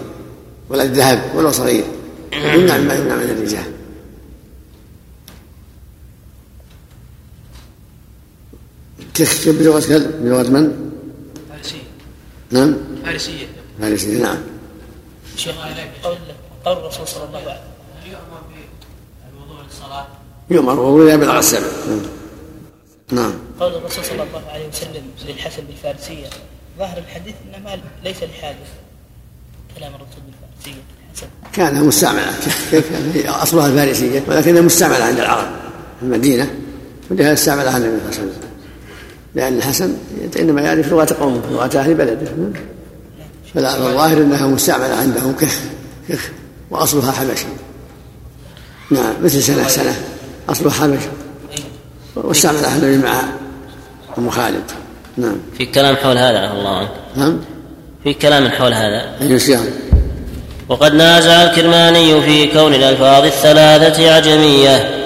ولا الذهب ولو صغير يمنع مما يمنع من الرجال كيف بلغة كلب بلغة من؟ فارسية. نعم. فارسية. فارسية نعم. شيخ قول قول الرسول صلى الله عليه وسلم. يؤمر بالوضوء للصلاة. يؤمر وهو إذا بلغ السبع نعم. قول الرسول صلى الله عليه وسلم للحسن بالفارسية. ظاهر الحديث انما ليس لحاجة كلام الرسول بالفارسية. كانها مستعملة أصلها الفارسية ولكنها مستعملة عند العرب. في المدينة ولهذا استعملها النبي صلى الله عليه وسلم. لأن الحسن إنما يعرف لغة قومه لغة أهل بلده. فلا الظاهر أنها مستعملة عندهم كخ كخ وأصلها حبشي. نعم مثل سنة سنة أصلها حبشي. واستعملها النبي مع أم خالد. نعم. في كلام حول هذا عفى الله عنك. نعم. في كلام حول هذا. أي صيام وقد نازع الكرماني في كون الألفاظ الثلاثة عجمية.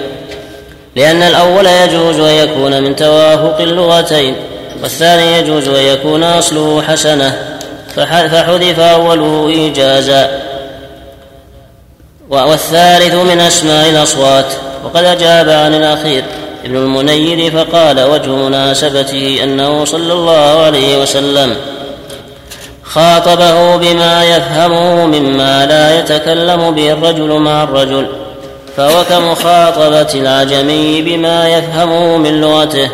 لأن الأول يجوز أن يكون من توافق اللغتين والثاني يجوز أن يكون أصله حسنة فح- فحذف أوله إيجازا. والثالث من أسماء الأصوات وقد أجاب عن الأخير ابن المنير فقال وجه مناسبته أنه صلى الله عليه وسلم خاطبه بما يفهمه مما لا يتكلم به الرجل مع الرجل. فهو كمخاطبة العجمي بما يفهمه من لغته.